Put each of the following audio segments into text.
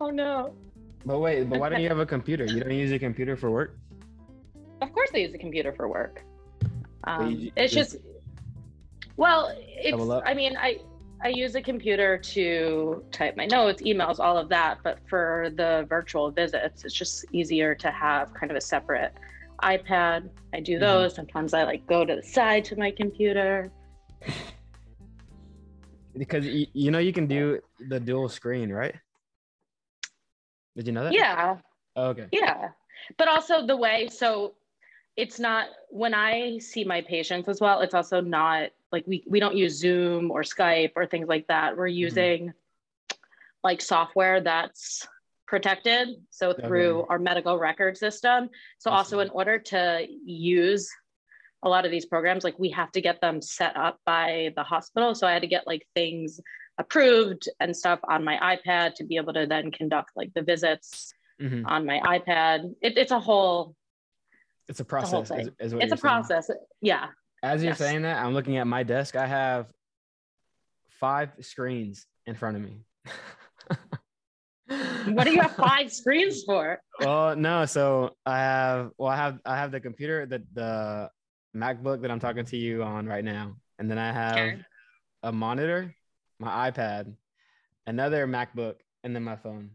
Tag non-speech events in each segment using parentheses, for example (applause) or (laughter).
Oh no. But wait, but why don't you have a computer? You don't use a computer for work? Of course, I use a computer for work. Um, you- it's just, well, it's. I mean, I I use a computer to type my notes, emails, all of that. But for the virtual visits, it's just easier to have kind of a separate iPad. I do Mhm. those. Sometimes I like go to the side to my computer. Because you know you can do the dual screen, right? Did you know that? Yeah, Oh, okay. Yeah. But also the way, so it's not when I see my patients as well, it's also not like we, we don't use Zoom or Skype or things like that. We're mm-hmm. using like software that's protected. So through Okay. our medical record system. So I also in order to use a lot of these programs, like we have to get them set up by the hospital. So I had to get like things approved and stuff on my iPad to be able to then conduct like the visits Mhm. on my iPad. It, it's a whole It's a process. thing. Is, is what it's a process. Yeah. As you're Yes. saying that, I'm looking at my desk. I have five screens in front of me. (laughs) What do you have five screens for? well, no. So I have, well, I have, I have the computer, the the MacBook that I'm talking to you on right now, and then I have Okay. a monitor, my iPad, another MacBook, and then my phone.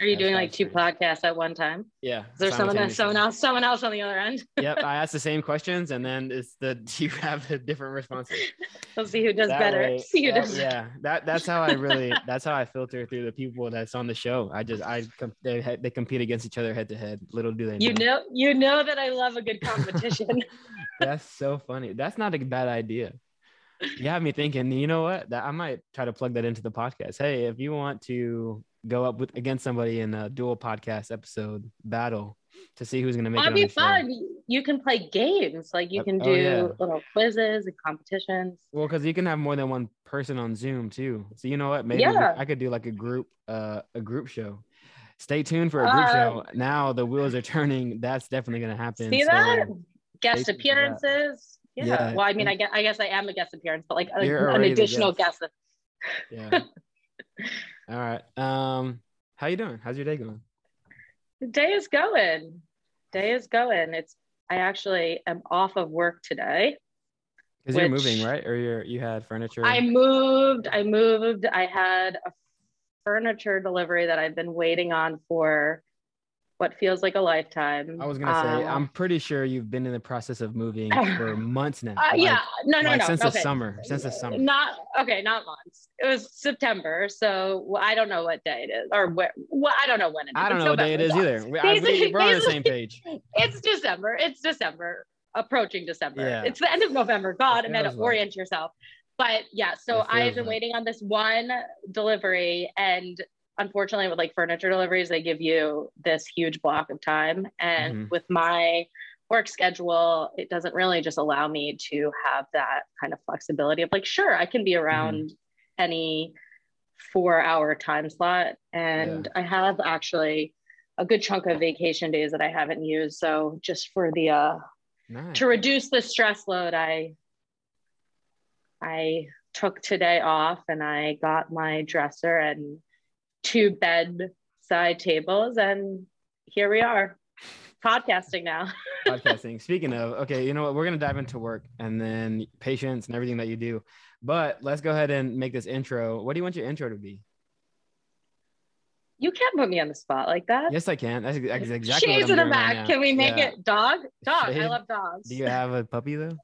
Are you That's doing like two podcasts at one time? Yeah. Is there someone else, someone else, someone else on the other end? yep. I (laughs) asked the same questions, and then it's the do (laughs) you have the different responses? (laughs) We'll see who does That better. way- see who that- does. yeah, that that's how I really that's how I filter through the people that's on the show. I just I they they compete against each other head to head. Little do they know. You know, you know that I love a good competition. That's so funny. That's not a bad idea. You have me thinking. You know what? That I might try to plug that into the podcast. Hey, if you want to go up with against somebody in a dual podcast episode battle to see who's gonna make That'd it on be show. fun. You can play games, like you can oh, do yeah. little quizzes and competitions. Well, because you can have more than one person on Zoom too. So you know what? Maybe Yeah. I could do like a group, uh, a group show. Stay tuned for a group Uh, show. Now the wheels are turning. That's definitely gonna happen. See So that? Guest appearances. Yeah. Yeah. Well, I mean, I guess I guess I am a guest appearance, but like a- an additional guest. guest. Yeah. (laughs) All right. Um, how you doing? How's your day going? The day is going. Day is going. It's I actually am off of work today. Because you're moving, right? Or you're you had furniture. I moved. I moved. I had a furniture delivery that I've been waiting on for what feels like a lifetime. I was gonna say, Um, I'm pretty sure you've been in the process of moving (laughs) for months now. uh, Like- yeah, no, no, like no. since the summer. Since the summer. Not okay, not months. It was September, so I don't know what day it is, or where. Well, I don't know when it is. I don't It's know what day it is either. Basically, we're on the same page. (laughs) It's December. It's December, approaching December. Yeah. It's the end of November. God, I'm to like- orient yourself. But yeah, so I've been waiting on this one delivery, and unfortunately, with like furniture deliveries, they give you this huge block of time, and Mhm. with my work schedule, it doesn't really just allow me to have that kind of flexibility of like, sure, I can be around any four hour time slot. And I have actually a good chunk of vacation days that I haven't used. So just for the uh Nice. to reduce the stress load, I I took today off and I got my dresser and two bedside tables and here we are podcasting now. (laughs) podcasting. Speaking of, okay, you know what? We're gonna dive into work and then patience and everything that you do. But let's go ahead and make this intro. What do you want your intro to be? You can't put me on the spot like that. Yes, I can. That's, that's exactly Shades in the doing right back. Can we make Yeah. it dog? Dog. I love dogs. Do you have a puppy though?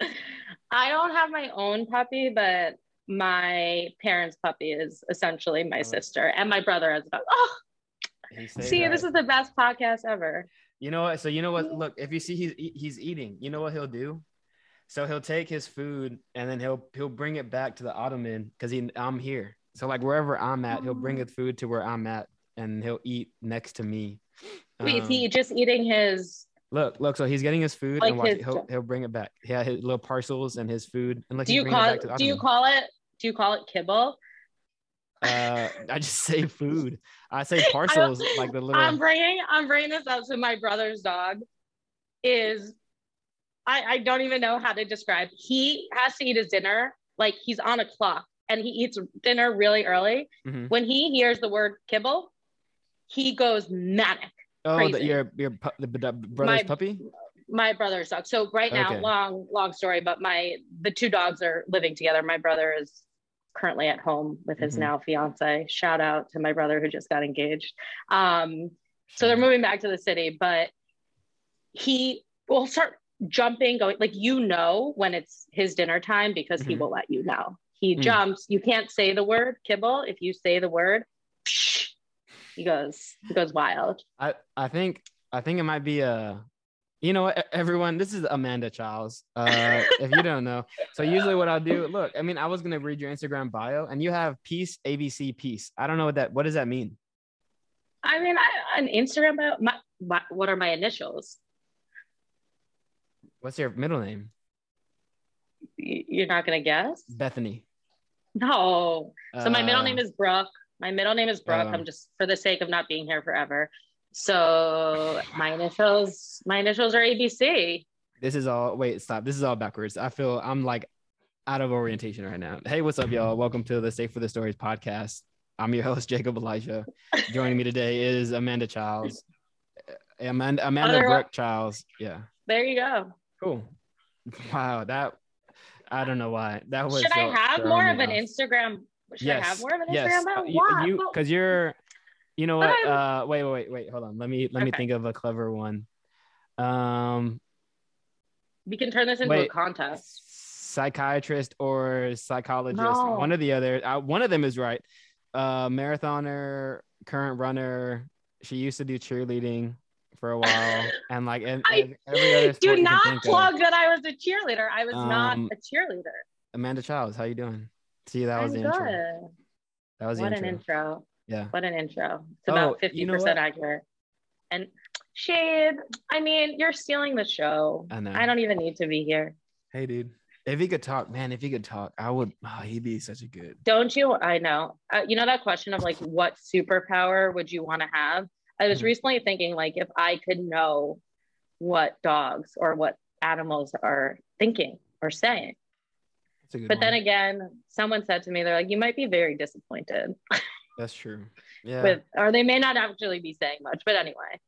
(laughs) I don't have my own puppy, but my parents' puppy is essentially my Oh. sister, and my brother as well. Oh, see, that. this is the best podcast ever. You know what? So you know what? Look, if you see he's he's eating, you know what he'll do? So he'll take his food and then he'll he'll bring it back to the ottoman because he I'm here. So like wherever I'm at, he'll bring Oh. the food to where I'm at and he'll eat next to me. Wait, is Um, he just eating his? Look, look. So he's getting his food Like and watch, his- he'll he'll bring it back. Yeah, his little parcels and his food. And like Do you call it back it? to the Do you call it? Do you call it kibble? Uh, I just say (laughs) food. I say parcels like the little. I'm bringing. I'm bringing this up. to my brother's dog is. I I don't even know how to describe. He has to eat his dinner like he's on a clock. and he eats dinner really early, Mhm. when he hears the word kibble, he goes manic. Oh, Crazy. the, your your pu- the, the brother's My- puppy. My brother's dog. So right now, Okay. long, long story, but my the two dogs are living together. My brother is currently at home with his Mhm. now fiance. Shout out to my brother who just got engaged. Um, so they're moving back to the city, but he will start jumping, going like you know when it's his dinner time because he Mhm. will let you know. He Mm. jumps. You can't say the word kibble. If you say the word, psh, he goes he goes wild. I I think I think it might be a. You know what, everyone? This is Amanda Childs. Uh, if you don't know, so usually what I'll do, look, I mean, I was gonna read your Instagram bio, and you have peace ABC peace. I don't know what that. What does that mean? I mean, I, on Instagram, bio, my, my, what are my initials? What's your middle name? You're not gonna guess? Bethany. No. So my middle Uh, name is Brooke. My middle name is Brooke. Oh. I'm um, just for the sake of not being here forever. So my initials, my initials are ABC. This is all. Wait, stop. This is all backwards. I feel I'm like out of orientation right now. Hey, what's up, y'all? Mm-hmm. Welcome to the Stay for the Stories podcast. I'm your host, Jacob Elijah. Joining me today is Amanda Childs. Amanda Amanda Other- Brooke Childs. Yeah. There you go. Cool. Wow, that I don't know why that was. Should I have more of an. Instagram? Should I have more of an yes. Instagram? Uh, you- Why? You because you're, you know what? Uh, wait, wait, wait, wait. Hold on. Let me let me think of a clever one. Um, we can turn this into Wait. a contest. psychiatrist or psychologist, No. one or the other. Uh, one of them is right. Uh, marathoner, current runner. She used to do cheerleading for a while, (laughs) and like and, I and every other sport Do not think of. plug that I was a cheerleader. I was not Um, a cheerleader. Amanda Childs, how you doing? See, that was I'm the intro. good. That was What the an intro. intro. Yeah. What an intro. It's Oh, about you 50% accurate. And Shade, I mean, you're stealing the show. I know. I don't even need to be here. Hey, dude. If he could talk, man, if he could talk, I would. Oh, he'd be such a good. Don't you? I know. Uh, you know that question of like, what superpower would you want to have? I was Mhm. recently thinking like, if I could know what dogs or what animals are thinking or saying. That's a good But then again, someone said to me, they're like, you might be very disappointed (laughs) That's true. Yeah. with, or they may not actually be saying much. But anyway,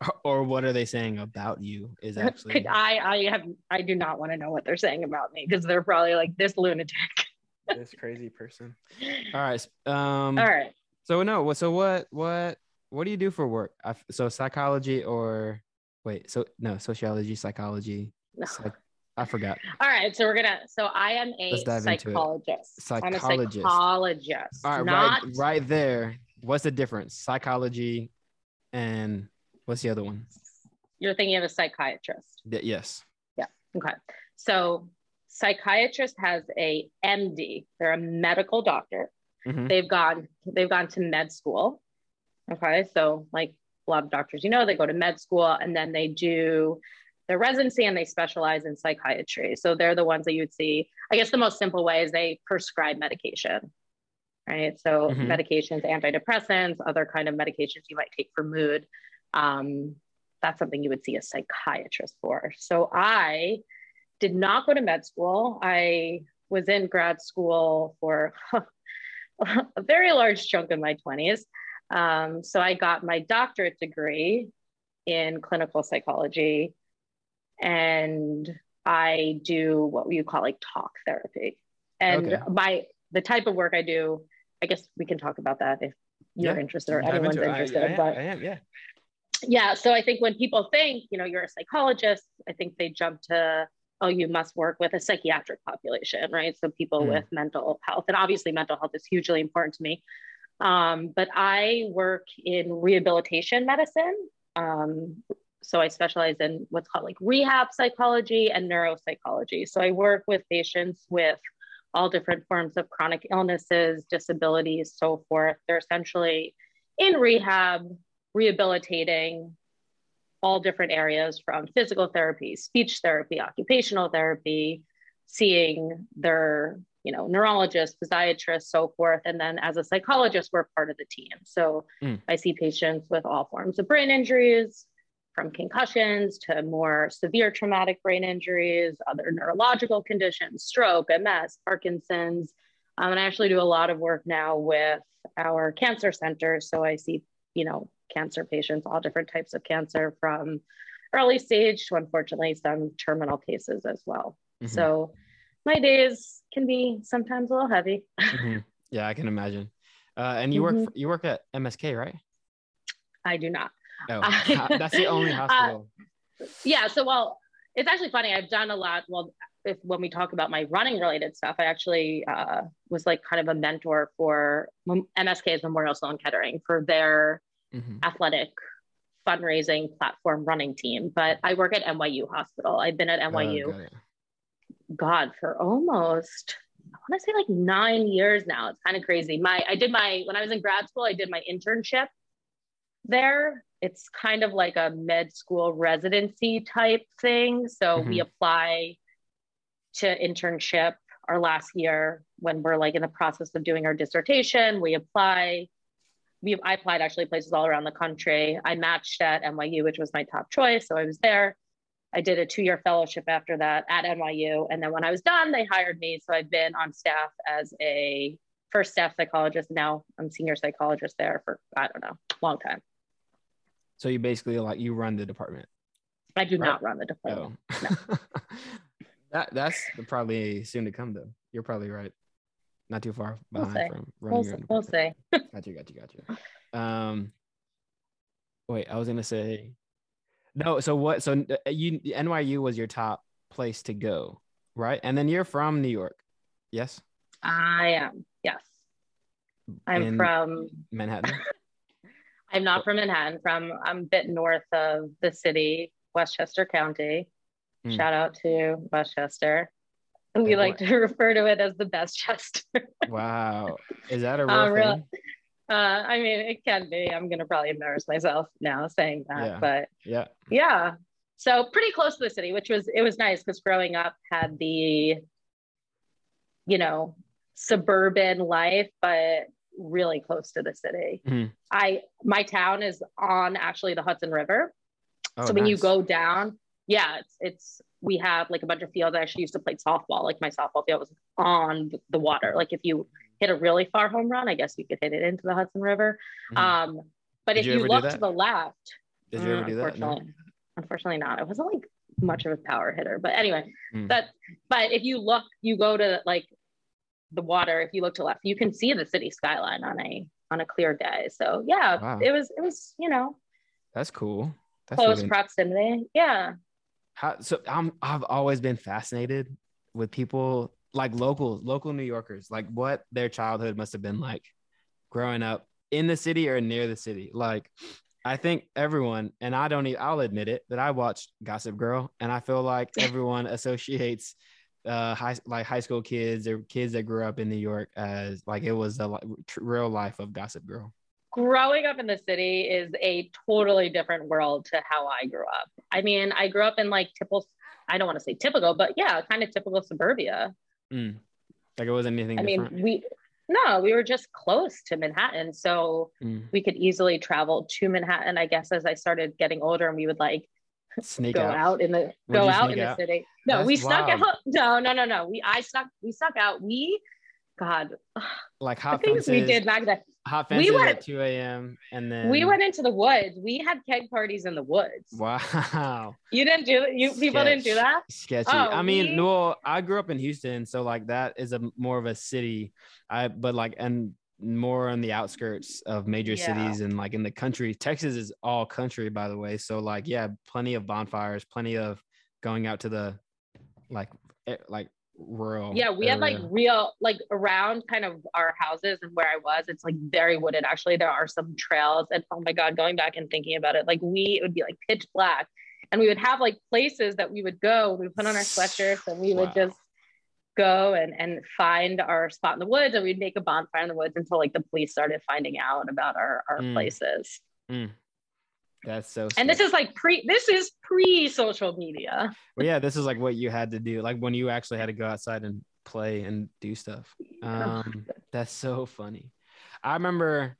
(laughs) or what are they saying about you? Is (laughs) actually. could I, I have, I do not want to know what they're saying about me because they're probably like this lunatic. this crazy person. All right. Um. All right. So no. what- So what? What? What do you do for work? I, so psychology or wait? So no, sociology, psychology. No. Psych, I forgot. All right, so we're gonna. So I am a Let's dive into it. psychologist. I'm a Psychologist. psychologist. All right. not Right. Right there. What's the difference? Psychology, and what's the other one? you're thinking of a psychiatrist. Y- yes. Yeah. Okay, so psychiatrist has a MD. They're a medical doctor. Mhm. They've gone. They've gone to med school. Okay, so like a lot of doctors, you know, they go to med school and then they do their residency and they specialize in psychiatry. So they're the ones that you would see. I guess the most simple way is they prescribe medication, right? So Mhm. medications, antidepressants, other kind of medications you might take for mood. Um, that's something you would see a psychiatrist for. So I did not go to med school. I was in grad school for (laughs) a very large chunk of my 20s. Um, so I got my doctorate degree in clinical psychology and I do what you call like talk therapy. And Okay. my the type of work I do, I guess we can talk about that if you're Yeah. interested or anyone's into it. I- interested. I, but I am. Yeah. yeah so i think when people think you know you're a psychologist i think they jump to oh you must work with a psychiatric population right so people Mm. with mental health and obviously mental health is hugely important to me um, but i work in rehabilitation medicine um, so i specialize in what's called like rehab psychology and neuropsychology so i work with patients with all different forms of chronic illnesses disabilities so forth they're essentially in rehab rehabilitating all different areas from physical therapy, speech therapy, occupational therapy, seeing their, you know, neurologist, physiatrist, so forth. And then as a psychologist, we're part of the team. So Mm. I see patients with all forms of brain injuries, from concussions to more severe traumatic brain injuries, other neurological conditions, stroke, MS, Parkinson's, Um, and I actually do a lot of work now with our cancer center. So I see, you know, cancer patients, all different types of cancer from early stage to unfortunately some terminal cases as well. Mm-hmm. So my days can be sometimes a little heavy. mm-hmm. Yeah, I can imagine. Uh, and you work mm-hmm. you work at MSK, right? I do not. Oh, (laughs) that's the only (laughs) uh, hospital. Uh, yeah. So, well, it's actually funny. I've done a lot. Well, if when we talk about my running related stuff, I actually uh, was like kind of a mentor for MSK's Memorial Sloan Kettering for their mm-hmm. athletic fundraising platform running team. But I work at NYU Hospital. I've been at NYU, oh, God, for almost I want to say like nine years now. It's kind of crazy. My I did my when I was in grad school, I did my internship there. It's kind of like a med school residency type thing. So mm-hmm. we apply to internship our last year when we're like in the process of doing our dissertation. We apply. We I applied actually places all around the country. I matched at NYU, which was my top choice, so I was there. I did a two-year fellowship after that at NYU, and then when I was done, they hired me. So I've been on staff as a first staff psychologist. Now I'm senior psychologist there for I don't know, long time. So you basically like you run the department. I do right? not run the department. Oh. No. (laughs) that that's probably soon to come though. You're probably right. Not too far behind we'll from running we'll, own we'll say. got you, got you, got you. Um, wait, I was gonna say, no. So what? So uh, you NYU was your top place to go, right? And then you're from New York, yes? I am. Yes, I'm In from Manhattan. I'm not from Manhattan. From I'm a bit north of the city, Westchester County. Mm. Shout out to Westchester. We oh, like to (laughs) refer to it as the best Chester. wow, is that a (laughs) real um, thing? Uh, I mean, it can be. I'm gonna probably embarrass myself now saying that, yeah. but yeah, yeah. So pretty close to the city, which was it was nice because growing up had the, you know, suburban life, but really close to the city. Mm-hmm. I my town is on actually the Hudson River. Oh, so when nice. you go down, yeah, it's it's we have like a bunch of fields. I actually used to play softball. Like my softball field was on the water. Like if you hit a really far home run, I guess you could hit it into the Hudson River. Mm-hmm. Um, but Did if you, you look to the left, did you ever do that? No? Unfortunately not. It wasn't like much of a power hitter, but anyway, mm. that. But if you look, you go to like the water, if you look to left, you can see the city skyline on a on a clear day. So yeah, wow. it was it was you know. That's cool. That's close really... proximity. Yeah. How, so I'm I've always been fascinated with people like locals, local New Yorkers, like what their childhood must have been like growing up in the city or near the city. Like I think everyone, and I don't even, I'll admit it, that I watched Gossip Girl, and I feel like (laughs) everyone associates uh high like high school kids or kids that grew up in New York as like it was the real life of Gossip Girl. Growing up in the city is a totally different world to how I grew up. I mean, I grew up in like typical I don't want to say typical, but yeah, kind of typical suburbia. Mm. Like it wasn't anything. I different. mean, we no, we were just close to Manhattan, so mm. we could easily travel to Manhattan. I guess as I started getting older, and we would like sneak go out, out in the Would go out in the city. No, That's we snuck wild. out. No, no, no, no. We I snuck we snuck out. We God like hot things we did back then. Hot fences we went, at 2 a.m. and then we went into the woods. We had keg parties in the woods. Wow. (laughs) You didn't do you Sketch. people didn't do that? Sketchy. Oh, I mean, we... well, I grew up in Houston, so like that is a more of a city. I but like and more on the outskirts of major yeah. cities and like in the country. Texas is all country, by the way. So like, yeah, plenty of bonfires, plenty of going out to the like eh, like rural. Yeah, we area. had like real like around kind of our houses and where I was. It's like very wooded. Actually, there are some trails, and oh my god, going back and thinking about it, like we it would be like pitch black, and we would have like places that we would go. We would put on our sweatshirts and we would just go and, and find our spot in the woods and we'd make a bonfire in the woods until like the police started finding out about our, our mm. places. Mm. That's so. And this is like pre. This is pre social media. Well, yeah, this is like what you had to do, like when you actually had to go outside and play and do stuff. (laughs) Um, that's so funny. I remember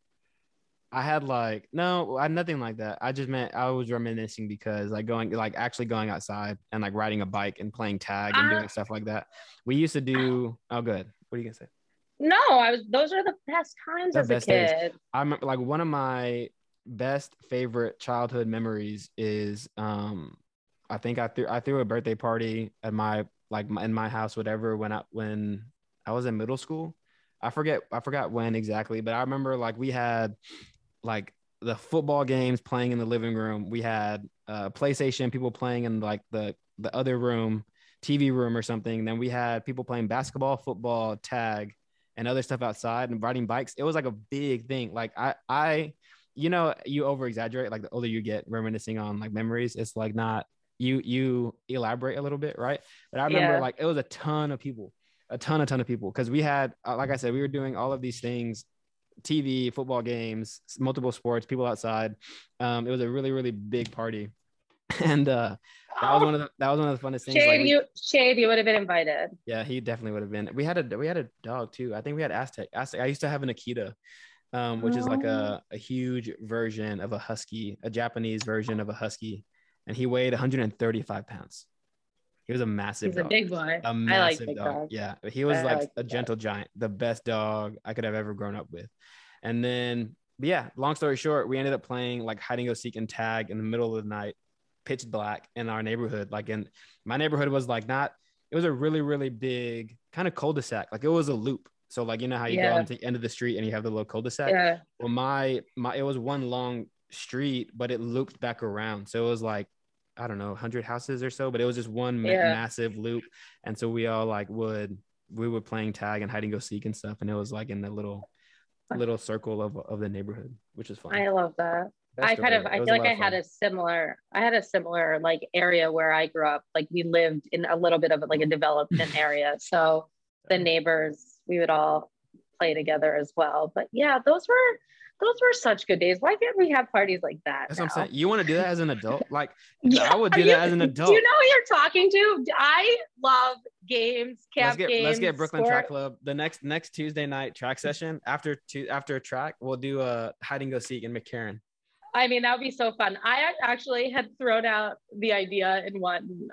I had like no, I nothing like that. I just meant I was reminiscing because like going like actually going outside and like riding a bike and playing tag and uh, doing stuff like that. We used to do. Oh, good. What are you gonna say? No, I was. Those are the best times The as best a days. kid. I remember like one of my best favorite childhood memories is um I think I threw I threw a birthday party at my like my, in my house whatever when I when I was in middle school. I forget I forgot when exactly, but I remember like we had like the football games playing in the living room. We had uh PlayStation people playing in like the the other room, TV room or something. Then we had people playing basketball, football, tag, and other stuff outside and riding bikes. It was like a big thing. Like I I you know, you over exaggerate like the older you get reminiscing on like memories. It's like not you you elaborate a little bit, right? But I remember Yeah. like it was a ton of people, a ton, a ton of people. Cause we had, uh, like I said, we were doing all of these things, TV, football games, multiple sports, people outside. Um, it was a really, really big party. (laughs) And uh that was one of the that was one of the funnest things. like, Shade, we- you Shade, you would have been invited. yeah, he definitely would have been. We had a we had a dog too. I think we had Aztec. Aztec. I used to have an Akita, um, which is like a, a huge version of a husky, a Japanese version of a husky, and he weighed 135 pounds. He was a massive He's a big boy. a I like massive big dog. dogs. Yeah, he was I like like a gentle giant, the best dog I could have ever grown up with. And then, but yeah, long story short, we ended up playing like hide and go seek and tag in the middle of the night, pitch black in our neighborhood. Like in my neighborhood was like not. It was a really really big kind of cul-de-sac. Like it was a loop. So like you know how you Yeah. go into the end of the street and you have the little cul-de-sac. Yeah. Well, my my it was one long street, but it looped back around. So it was like I don't know, 100 houses or so, but it was just one ma- massive loop. And so we all like would we were playing tag and hide and go seek and stuff, and it was like in the little little circle of of the neighborhood, which is fun. I love that. I kind of. I feel like I had a similar I had a similar like area where I grew up. Like we lived in a little bit of like a development (laughs) area. So the neighbors, we would all play together as well. But yeah, those were those were such good days. Why can't we have parties like that? That's what I'm saying. You want to do that as an adult? Like (laughs) Yeah, I would do you- that as an (laughs) adult. Do you know who you're talking to? I love games, camp let's get games. let's get Brooklyn sport. Track Club the next next Tuesday night track mm-hmm. session after two after a track we'll do a hide and go seek in McCarren. I mean, that would be so fun. I actually had thrown out the idea in one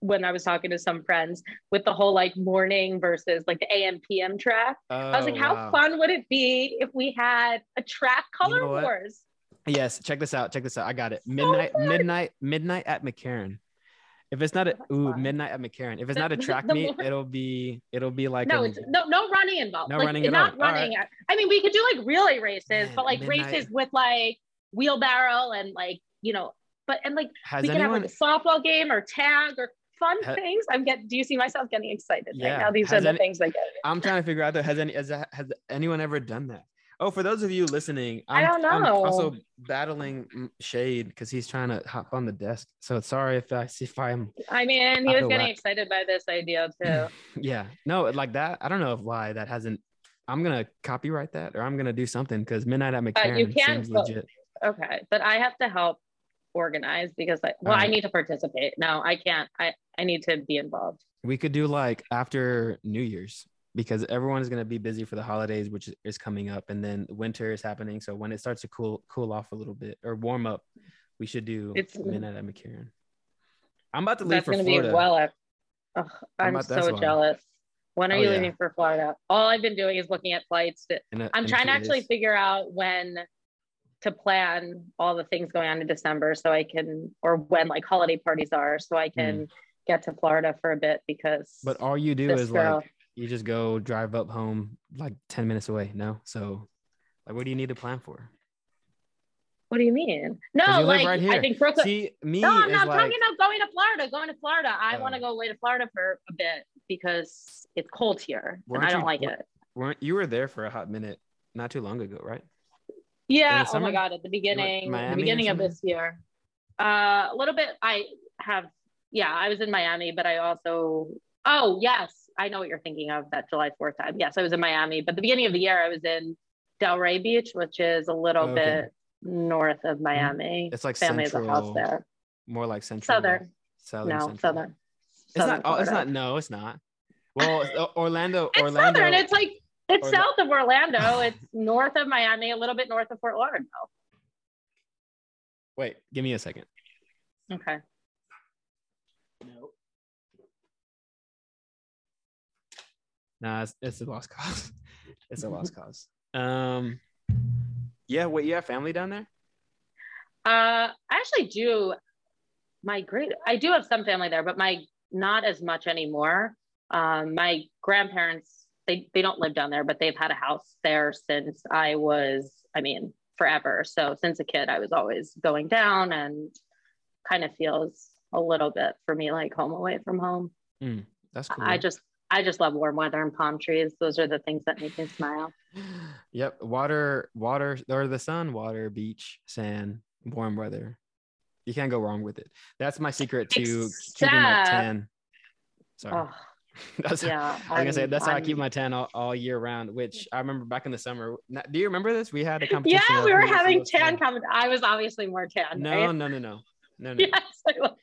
when I was talking to some friends with the whole like morning versus like the AM PM track. I was like, oh, how Oh, wow. fun would it be if we had a track color know what? wars? Yes, check this out. Check this out. I got it. Midnight, fun. midnight, midnight at McCarren. If it's not a Oh, ooh, fun. midnight at McCarren. If it's The- not a (laughs) track the meet, it'll be it'll be like no, an- it's no no running involved. No like, running at not all. All running. I mean, we could do like relay races, Man, but like midnight. races with like wheelbarrow and like you know, but and like has we can anyone have like a softball game or tag or fun Ha- things. I'm getting. Do you see myself getting excited Yeah. right now? These are the any- things I get. I'm trying to figure out though, has any has, that- has anyone ever done that? Oh, for those of you listening, I I'm, don't I'm know. also battling shade because he's trying to hop on the desk. So sorry if I see if I'm I mean, he was getting whack. excited by this idea (laughs) too. yeah no like that i don't know if why that hasn't i'm gonna copyright that or i'm gonna do something because midnight at mccarren you can't seems legit Okay, but I have to help organize because I well, I need to participate. No, I can't. I I need to be involved. we could do like after new year's because everyone is gonna be busy for the holidays which is coming up and then winter is happening so when it starts to cool cool off a little bit or warm up we should do It's- midnight at mccarren i'm about to leave That's for going to florida be well. Up. Ugh, I'm I'm so jealous. When are Oh, you yeah. leaving for Florida? All I've been doing is looking at flights. To, in a- uh, I'm trying to actually figure out when to plan all the things going on in December so I can, or when like holiday parties are, so I can mm. get to Florida for a bit because. But all you do is girl- like you just go drive up home like 10 minutes away no so like what do you need to plan for What do you mean? No, you like right. I think Brooklyn. See, me no, I'm not like, talking about going to Florida. Going to Florida. I Oh. want to go away to Florida for a bit because it's cold here and I don't you- like it. weren't you were there for a hot minute not too long ago, right? Yeah. Oh my god! At the beginning, the beginning of this year, uh, a little bit. I have. Yeah, I was in Miami, but I also. Oh yes, I know what you're thinking of. That July Fourth time. Yes, I was in Miami, but the beginning of the year, I was in Delray Beach, which is a little Oh, okay. Mm-hmm. bit north of Miami. It's like Family has a house central, there. more like central. Southern. Southern. no, central. southern. It's not. Southern Oh, it's not. No, it's not. Well, Orlando. (laughs) It's Orlando. southern. It's like it's Orla- south of Orlando. It's north of Miami, a little bit north of Fort Lauderdale. Wait, give me a second. Okay. No. Nah, it's, it's a lost cause. (laughs) it's a lost (laughs) cause. Um, yeah. What you have family down there? Uh, I actually do. My great, I do have some family there, but my not as much anymore. Um, my grandparents, they they don't live down there, but they've had a house there since I was, I mean, forever. So since a kid, I was always going down, and kind of feels a little bit for me like home away from home. Mm, that's cool. I just I just love warm weather and palm trees. Those are the things that make me smile. (laughs) Yep, water, water, or the sun, water, beach, sand, warm weather. You can't go wrong with it. That's my secret to Except- keeping my tan. Sorry. Oh, (laughs) that's yeah. I was gonna say I'm- that's how I keep my tan all, all year round. Which I remember back in the summer. Do you remember this? We had a competition. Yeah, we were having tan comment. I was obviously more tan. No, right? no, no, no, no, no. Yes, I was.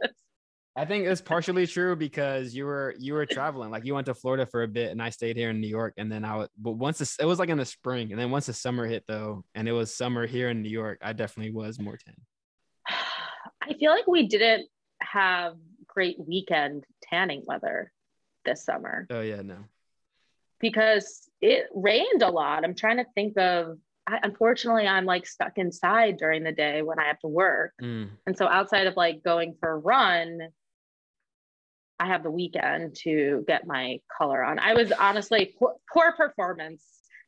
I think it's partially true because you were you were traveling. Like you went to Florida for a bit, and I stayed here in New York. And then I would, but once this, it was like in the spring, and then once the summer hit though, and it was summer here in New York, I definitely was more tan. (sighs) I feel like we didn't have great weekend tanning weather this summer Oh yeah, no. because it rained a lot. I'm trying to think of. I, unfortunately, I'm like stuck inside during the day when I have to work, Mm, and so outside of like going for a run, I have the weekend to get my color on. I was honestly poor, poor performance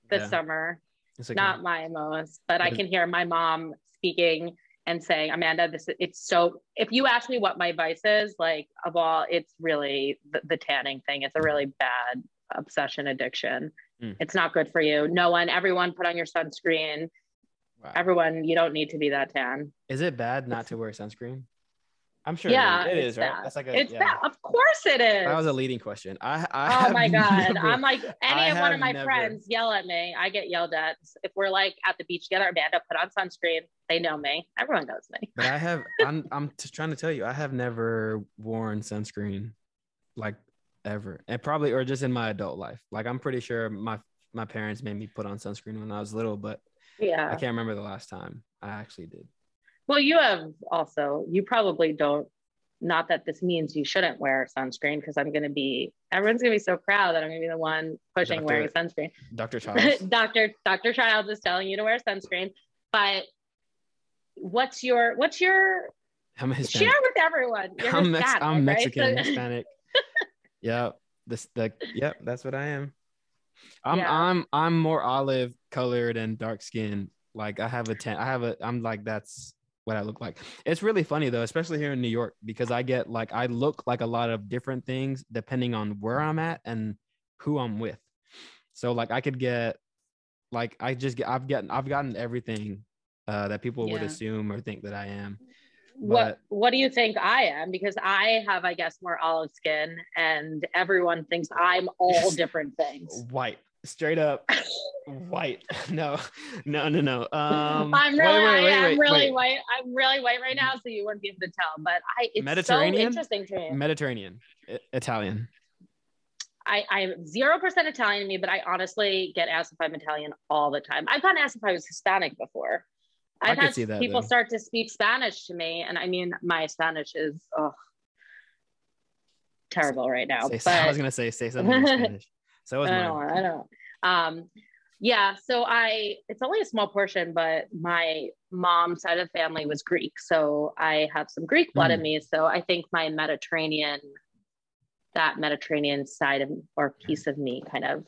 this Yeah. summer. not my most, but I can hear my mom speaking and saying, Amanda, this is it's so if you ask me what my vice is, like of all, it's really the, the tanning thing. It's a really bad obsession addiction. Mm. It's not good for you. No one, everyone put on your sunscreen. Wow. Everyone, you don't need to be that tan. Is it bad not to wear sunscreen? I'm sure. yeah, it is, right? That's like a. it's yeah. bad. Of course it is. That was a leading question. I. I Oh my (laughs) god! never- I'm like any I of one of my never- friends yell at me. I get yelled at if we're like at the beach together. Amanda, put on sunscreen. They know me. Everyone knows me. But I have. (laughs) I'm. I'm just trying to tell you. I have never worn sunscreen, like ever, and probably or just in my adult life. Like I'm pretty sure my my parents made me put on sunscreen when I was little, but yeah, I can't remember the last time I actually did. Well, you have also. You probably don't. Not that this means you shouldn't wear sunscreen because I'm going to be. Everyone's going to be so proud that I'm going to be the one pushing Doctor- wearing sunscreen. Dr. (laughs) Childs. Doctor Doctor Childs is telling you to wear sunscreen, but what's your what's your I'm Hispanic. share with everyone? You're I'm, Mex- I'm? Mexican, Hispanic. (laughs) yeah, this the yep, that's what I am. I'm Yeah. I'm I'm more olive colored and dark skinned. Like I have a ten. I have a. I'm like that's what I look like. It's really funny though, especially here in New York, because I get like I look like a lot of different things depending on where I'm at and who I'm with. So like I could get like I just get I've gotten I've gotten everything uh, that people would assume or think that I am. what what do you think I am? Because I have, I guess, more olive skin, and everyone thinks I'm all (laughs) different things. white straight up white (laughs) (laughs) no no no no um I'm wait, really, wait, wait, I am really wait. white. I'm really white right now, so you wouldn't be able to tell. But I, it's Mediterranean? so interesting to me. mediterranean I- italian I, I'm zero percent Italian in me, but I honestly get asked if I'm Italian all the time. I've gotten asked if I was Hispanic before. I I've could had see that, people though. start to speak Spanish to me, and I mean, my Spanish is oh, terrible right now. say, (laughs) but i was gonna say say something in spanish so was I don't, I don't. Um, yeah, so I it's only a small portion, but my mom's side of the family was Greek, so I have some Greek blood in Mm. me. So I think my Mediterranean, that Mediterranean side of or piece of me, kind of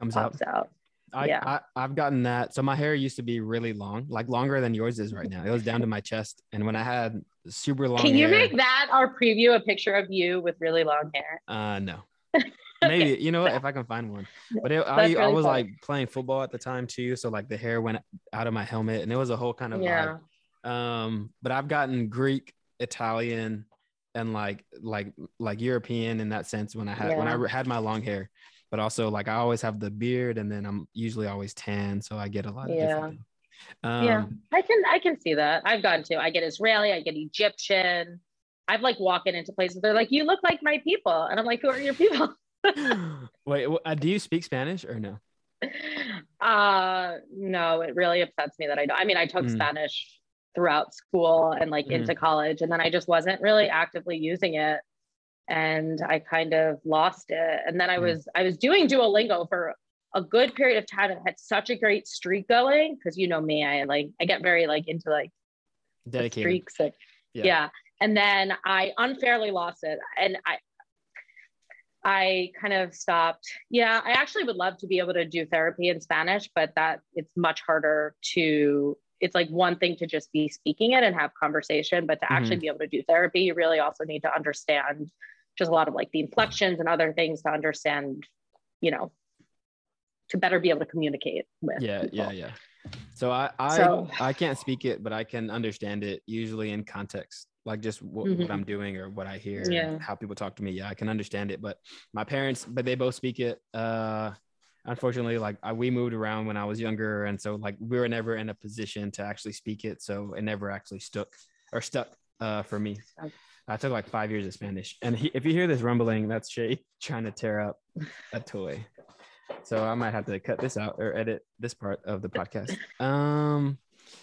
comes out pops out. I, yeah. I i've gotten that so my hair used to be really long like longer than yours is right now it was down to my chest and when i had super long Can you hair, make that our preview a picture of you with really long hair? uh no (laughs) (laughs) maybe you know what if i can find one but it, I, That's I was like playing football at the time too so like the hair went out of my helmet and it was a whole kind of vibe. Um but i've gotten greek italian and like like like european in that sense when i had when i had my long hair but also like i always have the beard and then i'm usually always tan so i get a lot of Yeah. um Yeah. I can I can see that. I've gotten to. I get Israeli, I get Egyptian. I've like walking into places, they're like, you look like my people. And I'm like, who are your people? (laughs) wait uh, do you speak spanish or no Uh no, it really upsets me that I don't. I mean, I took Mm. Spanish throughout school and like Mm. into college, and then I just wasn't really actively using it and I kind of lost it. And then I mm. was I was doing Duolingo for a good period of time and had such a great streak going because you know me, I like I get very like into like dedicated streaks. Like, yeah. yeah. And then I unfairly lost it. And I I kind of stopped. Yeah, I actually would love to be able to do therapy in Spanish, but that it's much harder to it's like one thing to just be speaking it and have conversation, but to mm-hmm. actually be able to do therapy, you really also need to understand just a lot of like the inflections and other things to understand, you know, to better be able to communicate with. Yeah, people. yeah, yeah. So I I so, I can't speak it, but I can understand it usually in context, like just what, mm-hmm. what I'm doing or what I hear, yeah. how people talk to me. Yeah, I can understand it. But my parents, but they both speak it. Uh, unfortunately, like I, we moved around when I was younger, and so like we were never in a position to actually speak it, so it never actually stuck or stuck uh, for me. I took like five years of Spanish, and he, if you hear this rumbling, that's Shade (laughs) trying to tear up a toy. So I might have to cut this out or edit this part of the podcast. Um,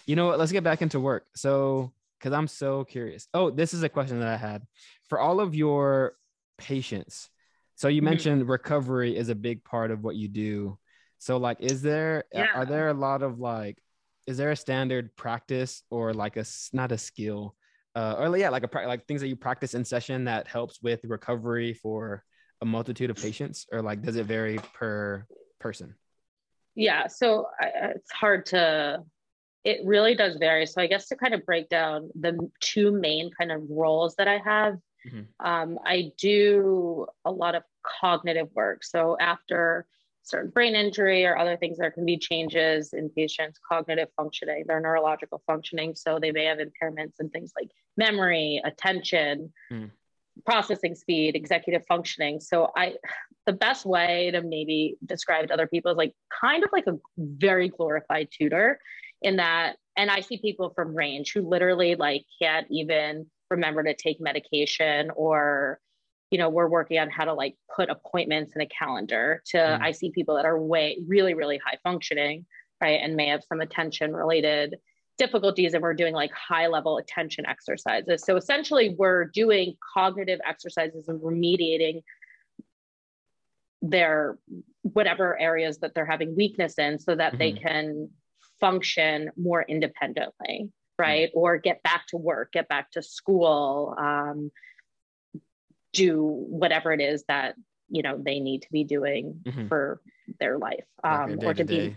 you know what? Let's get back into work. So, because I'm so curious. Oh, this is a question that I had for all of your patients. So you mm-hmm. mentioned recovery is a big part of what you do. So, like, is there yeah. are there a lot of like, is there a standard practice or like a not a skill, uh, or yeah, like a like things that you practice in session that helps with recovery for a multitude of patients or like does it vary per person yeah so I, it's hard to it really does vary. So i guess to kind of break down the two main kind of roles that i have mm-hmm. um, i do a lot of cognitive work. So after certain brain injury or other things there can be changes in patients cognitive functioning their neurological functioning. So they may have impairments in things like memory attention mm. processing speed, executive functioning. So I the best way to maybe describe to other people is like kind of like a very glorified tutor in that and I see people from range who literally like can't even remember to take medication or you know we're working on how to like put appointments in a calendar to mm. I see people that are way really really high functioning right and may have some attention related difficulties and we're doing like high level attention exercises. So essentially, we're doing cognitive exercises and remediating their whatever areas that they're having weakness in so that mm-hmm. they can function more independently, right? Mm-hmm. Or get back to work, get back to school, um, do whatever it is that you know they need to be doing mm-hmm. for their life um, or to be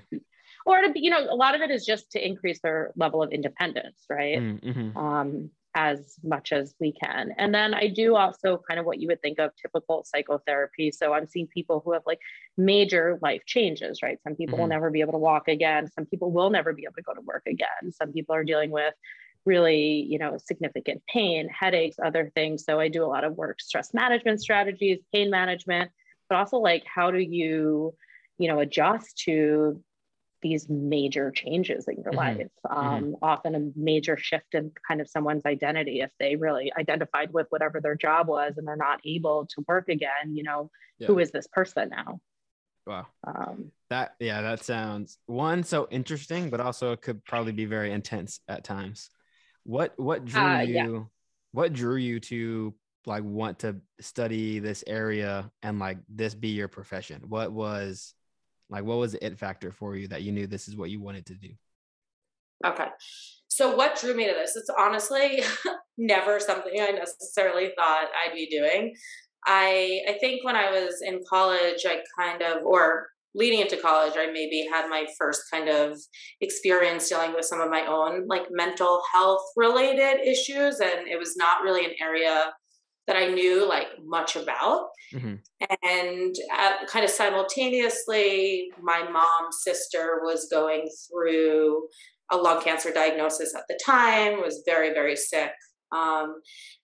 or to be, you know, a lot of it is just to increase their level of independence, right? Mm, mm-hmm. Um, as much as we can. And then I do also kind of what you would think of typical psychotherapy. So I'm seeing people who have like major life changes, right? Some people mm-hmm. will never be able to walk again. Some people will never be able to go to work again. Some people are dealing with really, you know, significant pain, headaches, other things. So I do a lot of work, stress management strategies, pain management, but also like how do you, you know, adjust to these major changes in your mm-hmm. life mm-hmm. um, mm-hmm. often a major shift in kind of someone's identity if they really identified with whatever their job was and they're not able to work again you know yeah. who is this person now wow um, that yeah that sounds one so interesting but also it could probably be very intense at times what what drew uh, you yeah. what drew you to like want to study this area and like this be your profession what was like, what was the it factor for you that you knew this is what you wanted to do? Okay. So, what drew me to this? It's honestly (laughs) never something I necessarily thought I'd be doing. I I think when I was in college, I kind of, or leading into college, I maybe had my first kind of experience dealing with some of my own like mental health related issues. And it was not really an area that I knew like much about. Mm-hmm. And uh, kind of simultaneously, my mom's sister was going through a lung cancer diagnosis at the time, was very, very sick. Um,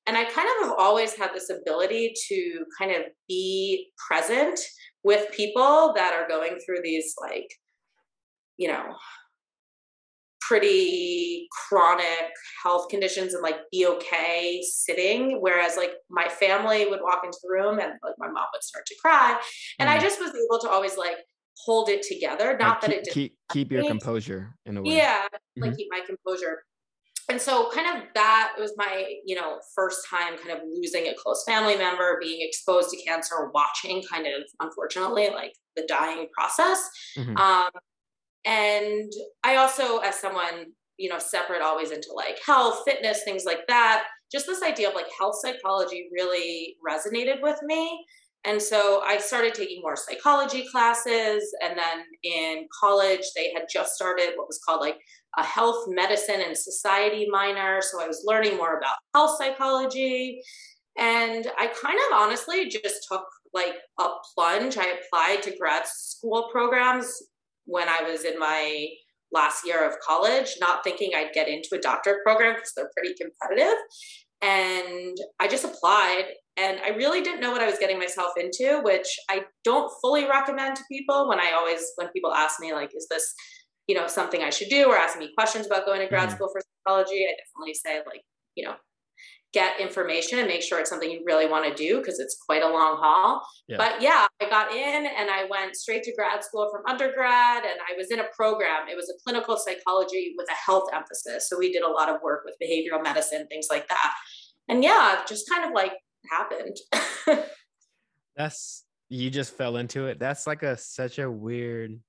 and I kind of have always had this ability to kind of be present with people that are going through these, like, you know, pretty chronic health conditions and like be okay sitting whereas like my family would walk into the room and like my mom would start to cry and mm. i just was able to always like hold it together not like, that keep, it keep keep your composure in a way yeah mm-hmm. like keep my composure and so kind of that was my you know first time kind of losing a close family member being exposed to cancer watching kind of unfortunately like the dying process mm-hmm. um, and i also as someone you know separate always into like health fitness things like that just this idea of like health psychology really resonated with me and so I started taking more psychology classes. And then in college, they had just started what was called like a health medicine and society minor. So I was learning more about health psychology. And I kind of honestly just took like a plunge. I applied to grad school programs when I was in my last year of college, not thinking I'd get into a doctorate program because they're pretty competitive. And I just applied and I really didn't know what I was getting myself into, which I don't fully recommend to people when I always, when people ask me, like, is this, you know, something I should do or ask me questions about going to grad mm-hmm. school for psychology, I definitely say, like, you know, get information and make sure it's something you really want to do because it's quite a long haul. Yeah. But yeah, I got in and I went straight to grad school from undergrad and I was in a program. It was a clinical psychology with a health emphasis. So we did a lot of work with behavioral medicine, things like that. And yeah, just kind of like happened. (laughs) That's you just fell into it. That's like a such a weird.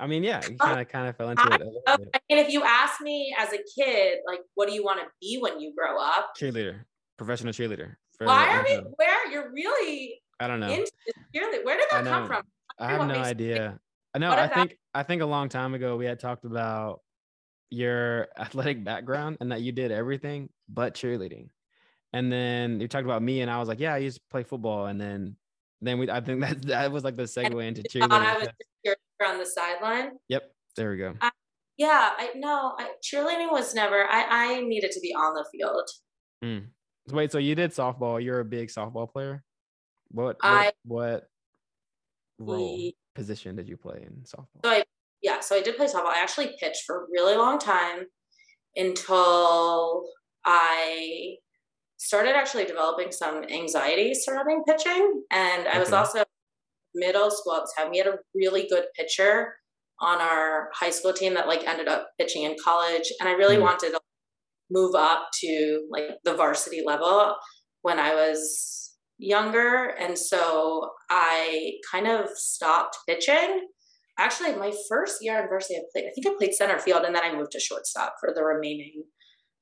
I mean, yeah, you kind of kind of fell into I, it. I mean, if you ask me as a kid, like, what do you want to be when you grow up? Cheerleader, professional cheerleader. Why are we? Where you're really? I don't know. cheerleader. Where did that come from? I have no idea. I know. I think I think a long time ago we had talked about your athletic background and that you did everything but cheerleading. And then you talked about me, and I was like, yeah, I used to play football. And then, then we, I think that that was like the segue into cheerleading. I was on the sideline. Yep, there we go. I, yeah, I no, I, cheerleading was never. I I needed to be on the field. Mm. Wait, so you did softball? You're a big softball player. What what, I, what role the, position did you play in softball? So I yeah, so I did play softball. I actually pitched for a really long time until I started actually developing some anxiety surrounding pitching. And I was also middle school at the time. We had a really good pitcher on our high school team that like ended up pitching in college. And I really mm. wanted to move up to like the varsity level when I was younger. And so I kind of stopped pitching. Actually, my first year in varsity, I played, I think I played center field and then I moved to shortstop for the remaining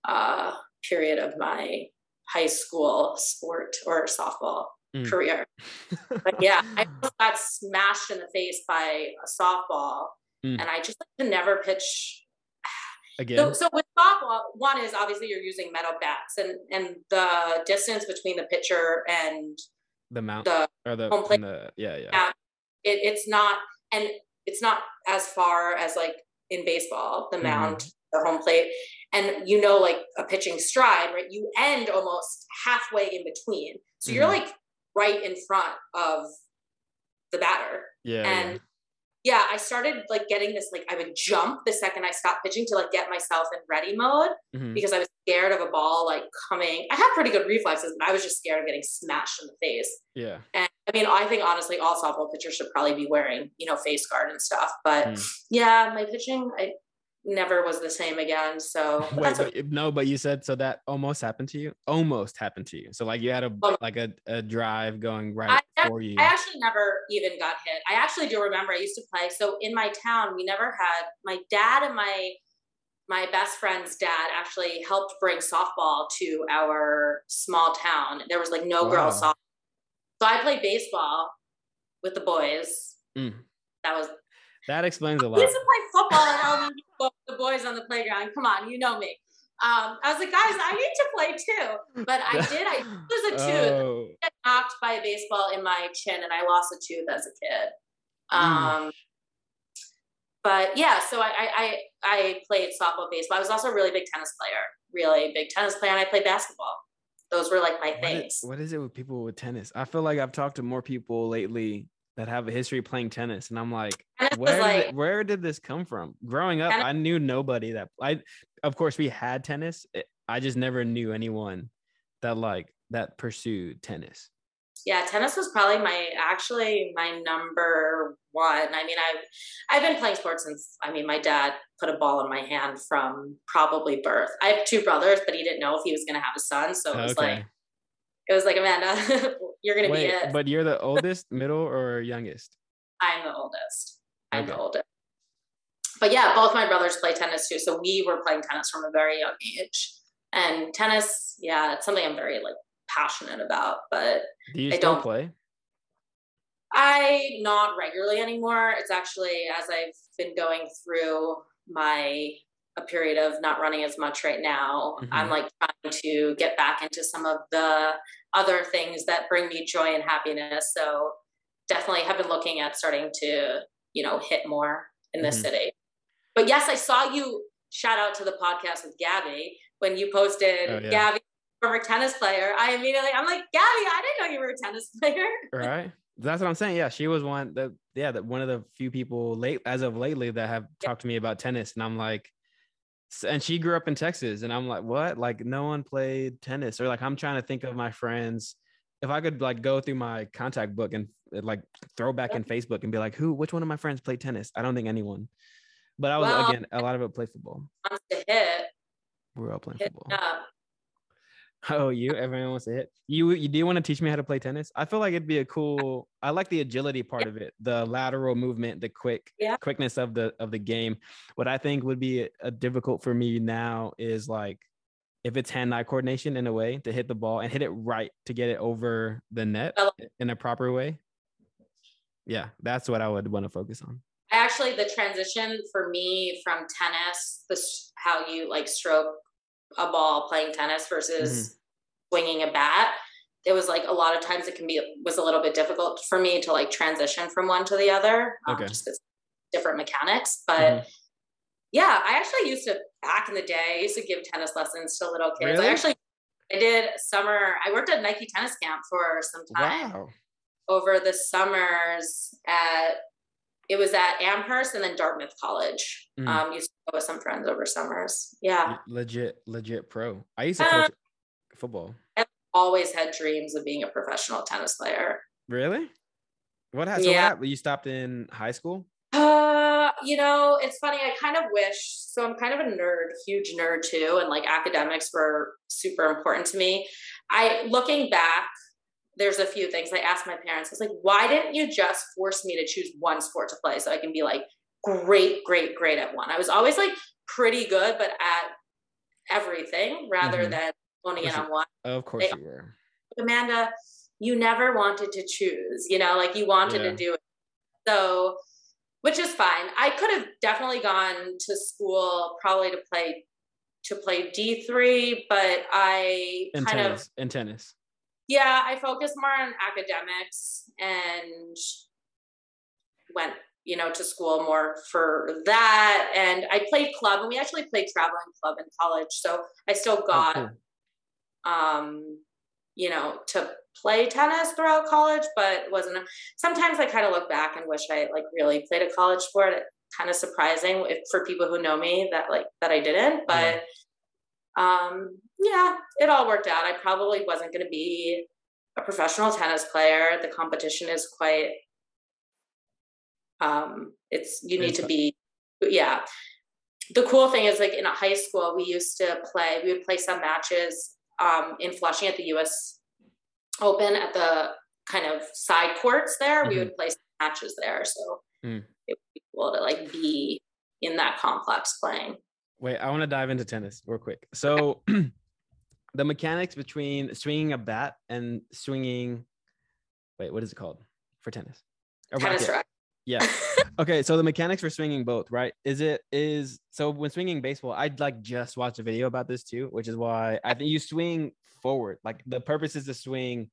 uh, period of my high school sport or softball mm. career. but (laughs) yeah, I got smashed in the face by a softball, mm. and I just like to never pitch (sighs) again. So, so, with softball, one is obviously you're using metal bats, and and the distance between the pitcher and the mount the or the, home plate, the yeah yeah, it, it's not and it's not as far as like in baseball the mm-hmm. mound mm. the home plate and you know like a pitching stride right you end almost halfway in between so mm-hmm. you're like right in front of the batter yeah and yeah. yeah. i started like getting this like i would jump the second i stopped pitching to like get myself in ready mode mm-hmm. because i was scared of a ball like coming i had pretty good reflexes but i was just scared of getting smashed in the face yeah and i mean i think honestly all softball pitchers should probably be wearing you know face guard and stuff but mm. yeah my pitching i never was the same again. So (laughs) Wait, but, no, but you said so that almost happened to you. Almost happened to you. So like you had a like a, a drive going right I for you. I actually never even got hit. I actually do remember I used to play. So in my town, we never had my dad and my my best friend's dad actually helped bring softball to our small town. There was like no wow. girls softball. So I played baseball with the boys. Mm. That was that explains a lot. I used to play football and all the boys on the playground. Come on, you know me. Um, I was like, guys, I need to play too. But I did. I (laughs) was a tooth. Oh. I got knocked by a baseball in my chin, and I lost a tooth as a kid. Um, mm. But yeah, so I, I I played softball, baseball. I was also a really big tennis player, really big tennis player, and I played basketball. Those were like my what things. Is, what is it with people with tennis? I feel like I've talked to more people lately that have a history playing tennis, and I'm like, where like, did, where did this come from? Growing up, I knew nobody that I. Of course, we had tennis. Eh, I just never knew anyone that like that pursued tennis. yeah, tennis was probably my actually my number one. I mean, I've I've been playing sports since I mean my dad put a ball in my hand from probably birth. I have two brothers, but he didn't know if he was gonna have a son. So it was okay. like it was like Amanda, (laughs) you're gonna Wait, be it. But you're the oldest, (laughs) middle, or youngest? I'm the oldest. I'm okay. the oldest. But yeah, both my brothers play tennis too. So we were playing tennis from a very young age. And tennis, yeah, it's something I'm very like passionate about. But do you I still don't play? I not regularly anymore. It's actually as I've been going through my a period of not running as much right now. Mm-hmm. I'm like trying to get back into some of the other things that bring me joy and happiness. So definitely have been looking at starting to, you know, hit more in the mm-hmm. city. But yes, I saw you shout out to the podcast with Gabby when you posted oh, yeah. Gabby former tennis player, I immediately I'm like, Gabby, I didn't know you were a tennis player. Right. That's what I'm saying. Yeah, she was one that yeah, that one of the few people late as of lately that have yeah. talked to me about tennis. And I'm like, and she grew up in Texas. And I'm like, what? Like no one played tennis. Or like I'm trying to think of my friends. If I could like go through my contact book and like throw back in Facebook and be like, who, which one of my friends played tennis? I don't think anyone. But I was well, again, a lot of it played football. To hit. We were all playing football. (laughs) Oh, you? Everyone wants to hit. You you do you want to teach me how to play tennis? I feel like it'd be a cool. I like the agility part of it, the lateral movement, the quick yeah. quickness of the of the game. What I think would be a, a difficult for me now is like if it's hand-eye coordination in a way to hit the ball and hit it right to get it over the net in a proper way. Yeah, that's what I would want to focus on. Actually, the transition for me from tennis, this how you like stroke a ball playing tennis versus mm-hmm. swinging a bat it was like a lot of times it can be was a little bit difficult for me to like transition from one to the other um, okay. just because different mechanics but mm-hmm. yeah i actually used to back in the day i used to give tennis lessons to little kids really? i actually i did summer i worked at nike tennis camp for some time wow. over the summers at it was at Amherst and then Dartmouth College. Mm. Um, used to go with some friends over summers. Yeah. Legit, legit pro. I used to uh, coach football. I've always had dreams of being a professional tennis player. Really? What happened? Yeah. So you stopped in high school? Uh, you know, it's funny. I kind of wish. So I'm kind of a nerd, huge nerd too, and like academics were super important to me. I looking back, there's a few things I asked my parents. I was like, why didn't you just force me to choose one sport to play so I can be like great, great, great at one? I was always like pretty good, but at everything rather mm-hmm. than honing in on one. Of course they, you were. Amanda, you never wanted to choose, you know, like you wanted yeah. to do it. So, which is fine. I could have definitely gone to school probably to play to play D3, but I in kind tennis, of in tennis yeah, I focused more on academics and went, you know, to school more for that. And I played club, and we actually played traveling club in college, so I still oh, got, oh, cool. um, you know, to play tennis throughout college, but wasn't. Sometimes I kind of look back and wish I like really played a college sport. It kind of surprising if for people who know me that like that I didn't, but. Um, yeah, it all worked out. I probably wasn't going to be a professional tennis player. The competition is quite, um, it's, you need to be, yeah. The cool thing is like in high school, we used to play, we would play some matches um, in Flushing at the US Open at the kind of side courts there. Mm-hmm. We would play matches there. So mm. it would be cool to like be in that complex playing. Wait, I want to dive into tennis real quick. So, (clears throat) the mechanics between swinging a bat and swinging, wait, what is it called for tennis? A tennis racket. Yeah. (laughs) okay, so the mechanics for swinging both, right? Is it is so when swinging baseball, I'd like just watch a video about this too, which is why I think you swing forward. Like the purpose is to swing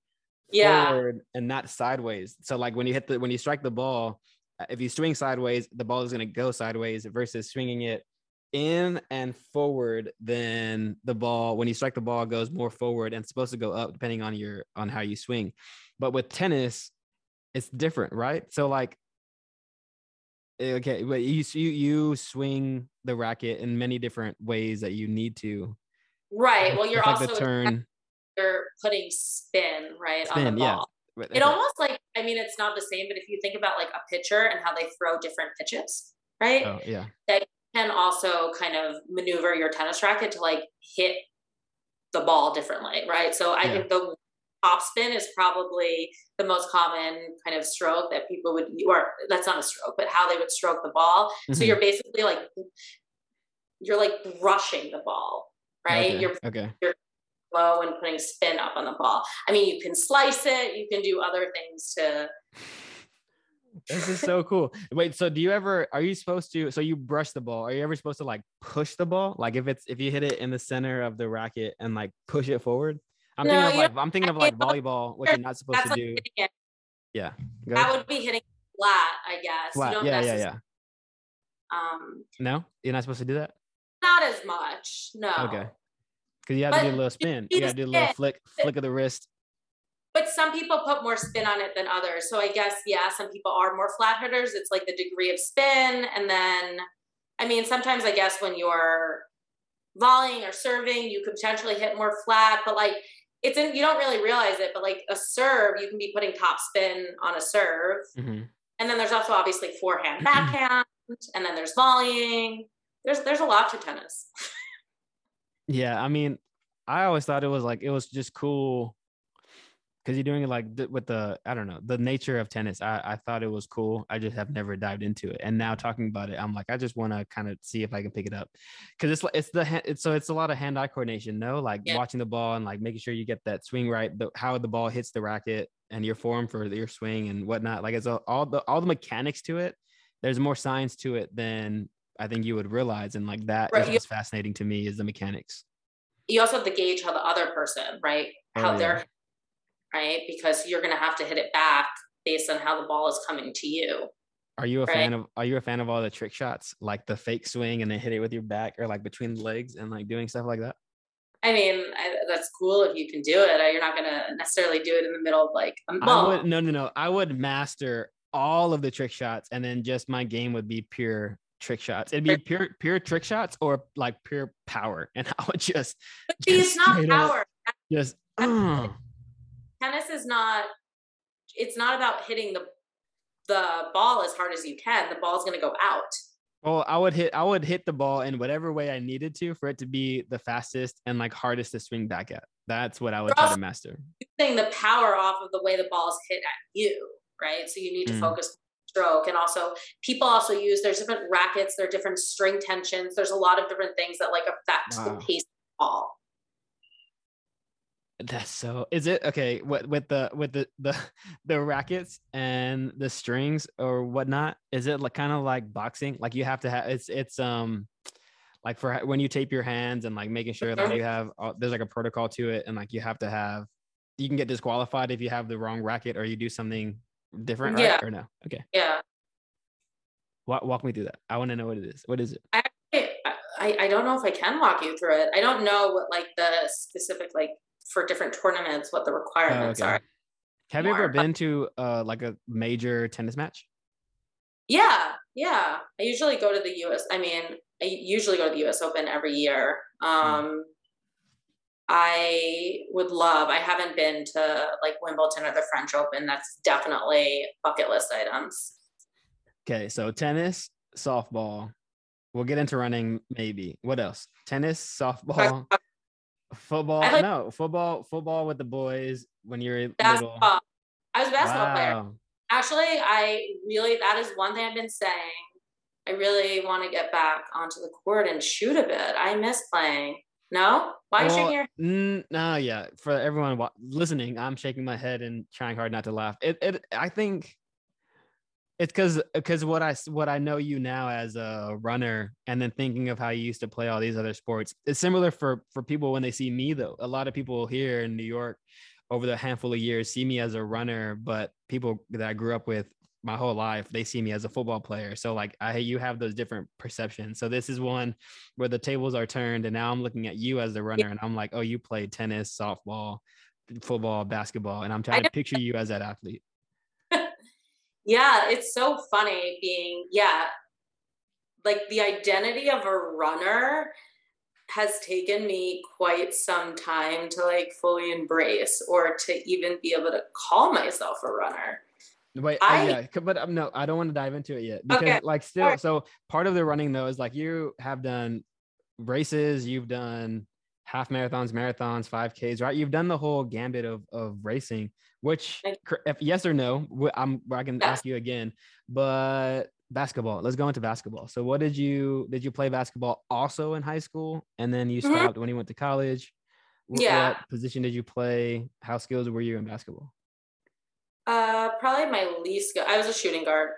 yeah. forward and not sideways. So like when you hit the when you strike the ball, uh, if you swing sideways, the ball is going to go sideways versus swinging it in and forward, then the ball, when you strike the ball, goes more forward and it's supposed to go up depending on your on how you swing. But with tennis, it's different, right? So like eh, okay, but you you you swing the racket in many different ways that you need to. Right. Well, you're also like the turn. You're putting spin right spin, on the ball. it almost like I mean it's not the same, but if you think about like a pitcher and how they throw different pitches, right? Oh yeah. They can also kind of maneuver your tennis racket to like hit the ball differently, right? So I yeah. think the top spin is probably the most common kind of stroke that people would or that's not a stroke, but how they would stroke the ball. Mm-hmm. So you're basically like you're like brushing the ball, right? Okay. You're okay. You're low and putting spin up on the ball. I mean, you can slice it, you can do other things to. This is so cool. Wait, so do you ever are you supposed to so you brush the ball? Are you ever supposed to like push the ball? Like if it's if you hit it in the center of the racket and like push it forward? I'm no, thinking of like I'm thinking of like volleyball, what you're not supposed to do. Yeah. That would be hitting flat, I guess. Flat. yeah, yeah, yeah. Um No? You're not supposed to do that? Not as much. No. Okay. Because you have but to do a little spin. You got to do a little flick, flick of the wrist. But some people put more spin on it than others. So I guess yeah, some people are more flat hitters. It's like the degree of spin, and then, I mean, sometimes I guess when you're volleying or serving, you could potentially hit more flat. But like, it's in you don't really realize it, but like a serve, you can be putting top spin on a serve, mm-hmm. and then there's also obviously forehand, backhand, and then there's volleying. There's there's a lot to tennis. (laughs) Yeah, I mean, I always thought it was like it was just cool because you're doing it like th- with the I don't know the nature of tennis. I I thought it was cool. I just have never dived into it, and now talking about it, I'm like I just want to kind of see if I can pick it up because it's it's the it's so it's a lot of hand eye coordination. No, like yeah. watching the ball and like making sure you get that swing right, the, how the ball hits the racket and your form for your swing and whatnot. Like it's a, all the all the mechanics to it. There's more science to it than I think you would realize. And like that right. is what's fascinating to me is the mechanics. You also have to gauge how the other person, right? Oh, how yeah. they're right? Because you're gonna have to hit it back based on how the ball is coming to you. Are you a right? fan of are you a fan of all the trick shots? Like the fake swing and then hit it with your back or like between the legs and like doing stuff like that? I mean, I, that's cool if you can do it. You're not gonna necessarily do it in the middle of like. A I would no no no. I would master all of the trick shots, and then just my game would be pure trick shots. It'd be pure pure trick shots or like pure power, (laughs) and I would just. But just it's not power. just. Uh. Tennis is not. It's not about hitting the the ball as hard as you can. The ball's going to go out. Well, I would hit I would hit the ball in whatever way I needed to for it to be the fastest and like hardest to swing back at. That's what I would try to master. Using the power off of the way the ball is hit at you, right? So you need to mm. focus stroke and also people also use there's different rackets there are different string tensions there's a lot of different things that like affect wow. the pace of the ball that's so is it okay with, with the with the the (laughs) the rackets and the strings or whatnot is it like kind of like boxing like you have to have it's it's um like for when you tape your hands and like making sure that you have uh, there's like a protocol to it and like you have to have you can get disqualified if you have the wrong racket or you do something different, right? yeah. Or no? Okay. Yeah. Walk, walk me through that. I want to know what it is. What is it? I, I, I don't know if I can walk you through it. I don't know what like the specific like for different tournaments what the requirements oh, okay. are. Have More, you ever been to uh like a major tennis match? Yeah, yeah. I usually go to the US. I mean, I usually go to the US Open every year. Hmm. Um I would love. I haven't been to like Wimbledon or the French Open. That's definitely bucket list items. Okay, so tennis, softball. We'll get into running maybe. What else? Tennis, softball, football. Like, no, football. Football with the boys when you're basketball. little. I was a basketball wow. player. Actually, I really that is one thing I've been saying. I really want to get back onto the court and shoot a bit. I miss playing. No? Why well, shaking your No, yeah. For everyone listening, I'm shaking my head and trying hard not to laugh. It, it I think it's because because what I what I know you now as a runner, and then thinking of how you used to play all these other sports. It's similar for for people when they see me though. A lot of people here in New York over the handful of years see me as a runner, but people that I grew up with my whole life they see me as a football player so like i you have those different perceptions so this is one where the tables are turned and now i'm looking at you as the runner and i'm like oh you played tennis softball football basketball and i'm trying to picture you as that athlete yeah it's so funny being yeah like the identity of a runner has taken me quite some time to like fully embrace or to even be able to call myself a runner. Wait, oh, I, yeah, but um, no, I don't want to dive into it yet because, okay. like, still, right. so part of the running though is like you have done races, you've done half marathons, marathons, 5Ks, right? You've done the whole gambit of, of racing, which, if yes or no, I'm, I can ask you again, but basketball, let's go into basketball. So, what did you, did you play basketball also in high school? And then you mm-hmm. stopped mm-hmm. when you went to college? Yeah. What position did you play? How skilled were you in basketball? Uh, probably my least good. I was a shooting guard.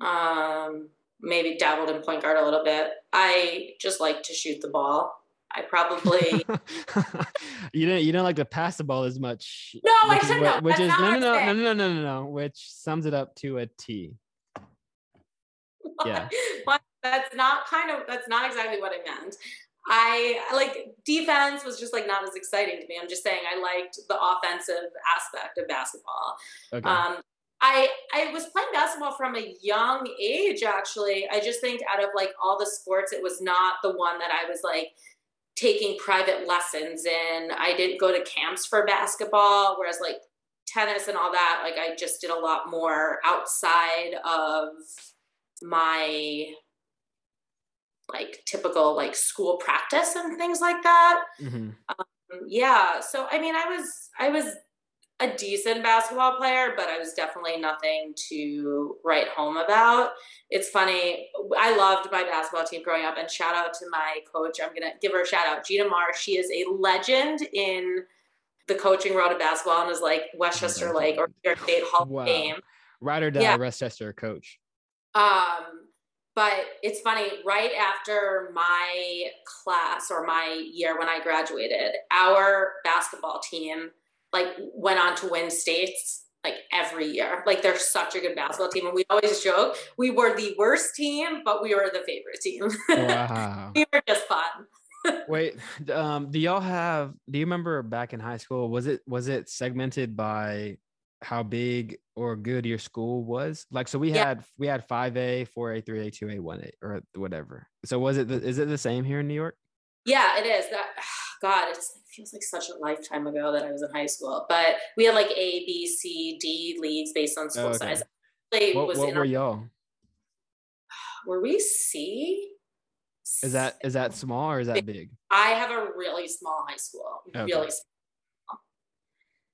Um, maybe dabbled in point guard a little bit. I just like to shoot the ball. I probably (laughs) you didn't you don't like to pass the ball as much. No, I should not. Which is no no no, no no no no no no which sums it up to a T. (laughs) Yeah. that's not kind of that's not exactly what I meant. I like defense was just like not as exciting to me. I'm just saying I liked the offensive aspect of basketball. Okay. Um, I I was playing basketball from a young age actually. I just think out of like all the sports it was not the one that I was like taking private lessons and I didn't go to camps for basketball whereas like tennis and all that like I just did a lot more outside of my like typical like school practice and things like that. Mm-hmm. Um, yeah, so I mean, I was I was a decent basketball player, but I was definitely nothing to write home about. It's funny. I loved my basketball team growing up, and shout out to my coach. I'm gonna give her a shout out, Gina Marr. She is a legend in the coaching world of basketball and is like Westchester Lake or New York State Hall wow. of Fame. Ride or die, yeah. Westchester coach. Um, but it's funny right after my class or my year when i graduated our basketball team like went on to win states like every year like they're such a good basketball team and we always joke we were the worst team but we were the favorite team wow. (laughs) we were just fun (laughs) wait um do y'all have do you remember back in high school was it was it segmented by how big or good your school was? Like, so we yeah. had we had five A, four A, three A, two A, one A, or whatever. So was it? The, is it the same here in New York? Yeah, it is. That God, it feels like such a lifetime ago that I was in high school. But we had like A, B, C, D leagues based on school oh, okay. size. What, what were our, y'all? (sighs) Were we C? Is that is that small or is that big? I have a really small high school. Okay. Really small.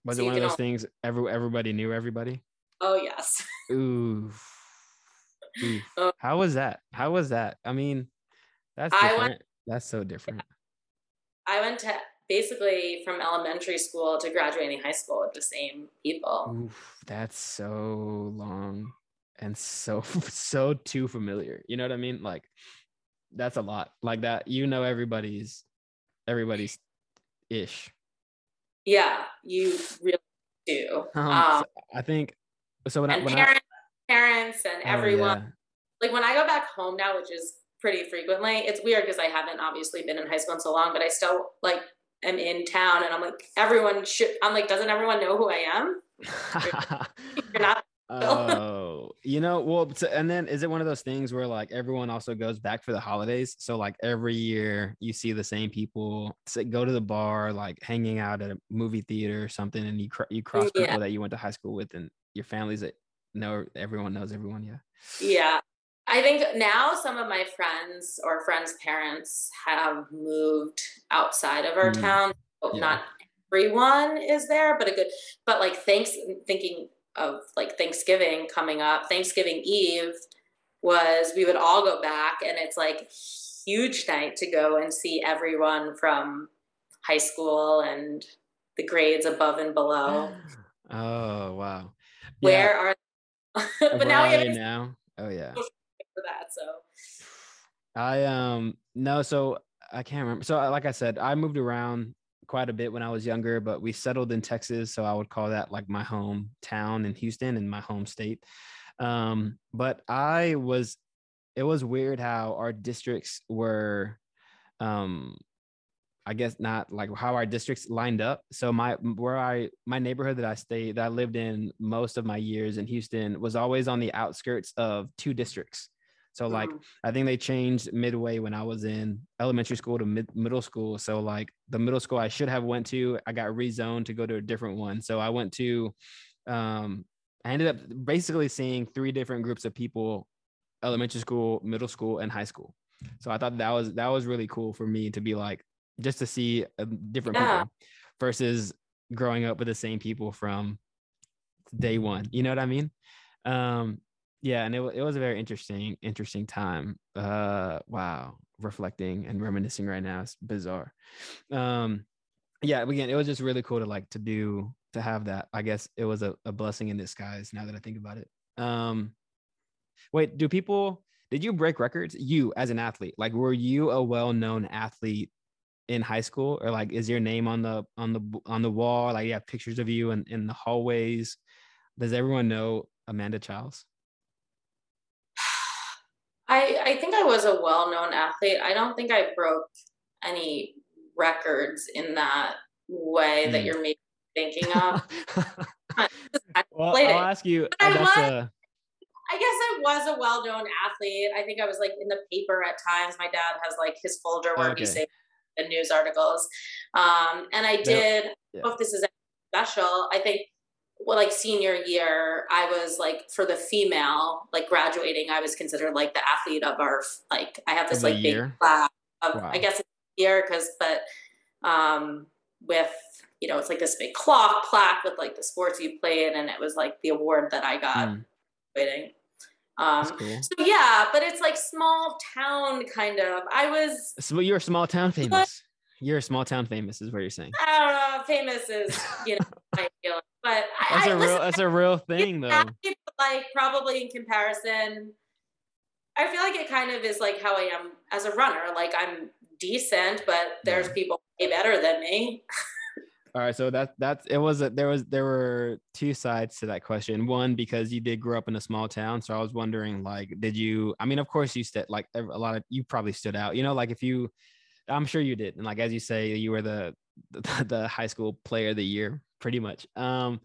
Was so it one of those things every everybody knew everybody? Oh yes. (laughs) Ooh. Oh. How was that? How was that? I mean, that's different. Went, that's so different. I went to basically from elementary school to graduating high school with the same people. Oof, that's so long and so (laughs) so too familiar. You know what I mean? Like that's a lot. Like that, you know everybody's everybody's ish. Yeah, you really do. Um, um, I think so. When, and I, when parents, I, parents, and oh, everyone. Yeah. Like when I go back home now, which is pretty frequently, it's weird because I haven't obviously been in high school in so long, but I still like am in town, and I'm like, everyone should. I'm like, doesn't everyone know who I am? (laughs) You're not oh, you know, well, and then is it one of those things where like everyone also goes back for the holidays? So like every year you see the same people go to the bar, like hanging out at a movie theater or something, and you cr- you cross yeah. people that you went to high school with, and your families that know everyone knows everyone. Yeah. Yeah. I think now some of my friends or friends' parents have moved outside of our mm. town. Yeah. Not everyone is there, but a good, but like thanks thinking of like Thanksgiving coming up, Thanksgiving Eve was we would all go back and it's like huge night to go and see everyone from high school and the grades above and below. (gasps) Oh wow. Where are (laughs) but now we have now. Oh yeah. For that, so I um no, so I can't remember. So like I said, I moved around quite a bit when I was younger, but we settled in Texas, so I would call that like my hometown in Houston and my home state. Um, but I was, it was weird how our districts were, um, I guess not like how our districts lined up. So my where I my neighborhood that I stayed that I lived in most of my years in Houston was always on the outskirts of two districts. So like Mhm. I think they changed midway when I was in elementary school to mid- middle school. So like the middle school I should have went to, I got rezoned to go to a different one. So I went to um I ended up basically seeing three different groups of people elementary school, middle school and high school. So I thought that was that was really cool for me to be like just to see uh, different Yeah. people versus growing up with the same people from day one. You know what I mean? Um, yeah, and it, it was a very interesting, interesting time. Uh, wow, reflecting and reminiscing right now is bizarre. Um, yeah, again, it was just really cool to like to do to have that. I guess it was a, a blessing in disguise. Now that I think about it. Um, wait, do people? Did you break records? You as an athlete, like, were you a well-known athlete in high school, or like, is your name on the on the on the wall? Like, you have pictures of you in in the hallways. Does everyone know Amanda Childs? I I think I was a well-known athlete. I don't think I broke any records in that way that Mm. you're maybe thinking of. (laughs) well, I'll ask you. I That's was- a I guess I was a well-known athlete. I think I was like in the paper at times. My dad has like his folder where Okay. he saves the news articles. Um, and I did. I don't know if this is special. I think well, like senior year, I was like for the female, like graduating, I was considered like the athlete of our like. I have this like big year? class of Wow. I guess it's year because but um with you know it's like this big clock plaque with like the sports you played and it was like the award that I got Mm, waiting. Um, cool. so yeah, but it's like small town kind of. I was So you're a small town famous. You're a small town famous, is what you're saying. I don't know, famous is you know (laughs) my feeling, but That's I a real. listen, That's a real thing, though. happy, like probably in comparison, I feel like it kind of is like how I am as a runner. Like I'm decent, but there's Yeah. people way better than me. (laughs) All right, so that that's it was a, there was there were two sides to that question. One because you did grow up in a small town, so I was wondering like did you I mean of course you stood like a lot of you probably stood out. You know like if you I'm sure you did. And like as you say you were the (laughs) the, the high school player of the year pretty much. Um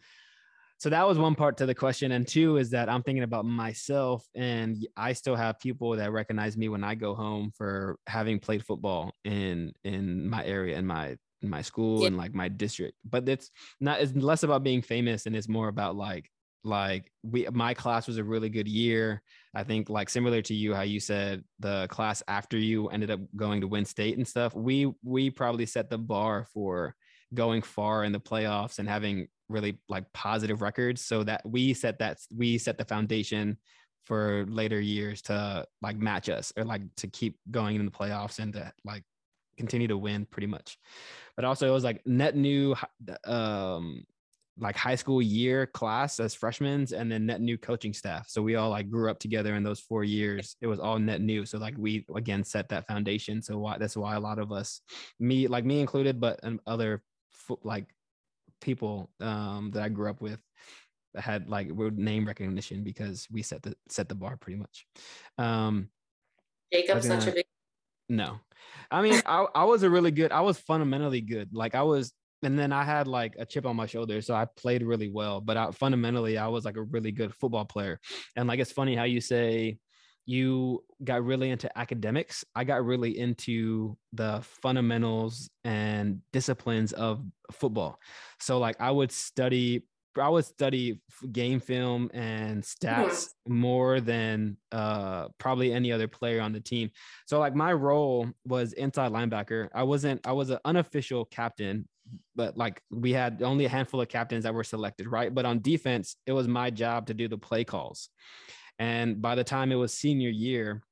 so that was one part to the question and two is that I'm thinking about myself and I still have people that recognize me when I go home for having played football in in my area in my in my school Yeah. and like my district but it's not it's less about being famous and it's more about like like we my class was a really good year i think like similar to you how you said the class after you ended up going to win state and stuff we we probably set the bar for going far in the playoffs and having really like positive records so that we set that we set the foundation for later years to like match us or like to keep going in the playoffs and to like continue to win pretty much. But also it was like net new um like high school year class as freshmen and then net new coaching staff. So we all like grew up together in those four years. It was all net new. So like we again set that foundation. So why that's why a lot of us me like me included but and other like people um that i grew up with had like name recognition because we set the set the bar pretty much um Jacob's such a big no. I mean, I, I was a really good, I was fundamentally good. Like I was, and then I had like a chip on my shoulder. So I played really well, but I, fundamentally, I was like a really good football player. And like, it's funny how you say you got really into academics. I got really into the fundamentals and disciplines of football. So like I would study I would study game film and stats more than uh, probably any other player on the team. So like my role was inside linebacker. I wasn't. I was an unofficial captain, but like we had only a handful of captains that were selected, right? But on defense, it was my job to do the play calls. And by the time it was senior year,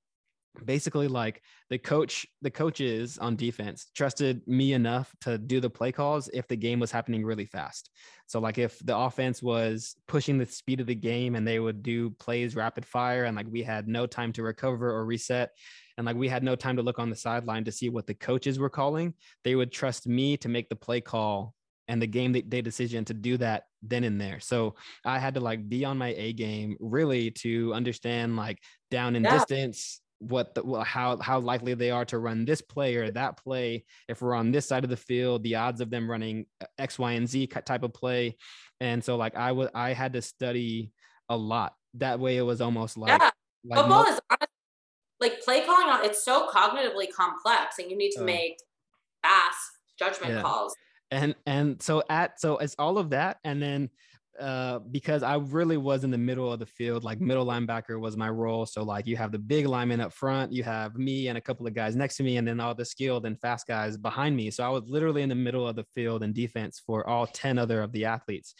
basically like the coach the coaches on defense trusted me enough to do the play calls if the game was happening really fast. So like if the offense was pushing the speed of the game and they would do plays rapid fire and like we had no time to recover or reset and like we had no time to look on the sideline to see what the coaches were calling they would trust me to make the play call and the game day decision to do that then and there so i had to like be on my a game really to understand like down and Yeah. distance what the well, how how likely they are to run this play or that play if we're on this side of the field the odds of them running x y and z type of play and so like i would i had to study a lot that way it was almost like yeah. like Football mo- is honestly like play calling on it's so cognitively complex and you need to uh, make fast judgment yeah. calls. And and so at so it's all of that and then uh, because I really was in the middle of the field. Like middle linebacker was my role. So like you have the big lineman up front, you have me and a couple of guys next to me, and then all the skilled and fast guys behind me. So I was literally in the middle of the field and defense for all 10 other of the athletes.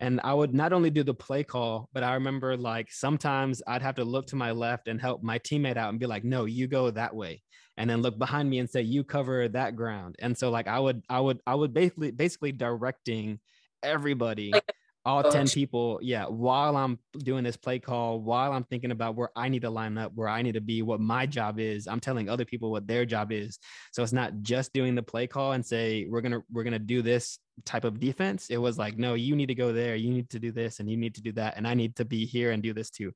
And I would not only do the play call, but I remember like sometimes I'd have to look to my left and help my teammate out and be like, no, you go that way and then look behind me and say you cover that ground and so like i would i would i would basically basically directing everybody like all 10 people yeah while i'm doing this play call while i'm thinking about where i need to line up where i need to be what my job is i'm telling other people what their job is. So it's not just doing the play call and say we're gonna we're gonna do this type of defense. It was like no you need to go there. You need to do this and you need to do that and i need to be here and do this too.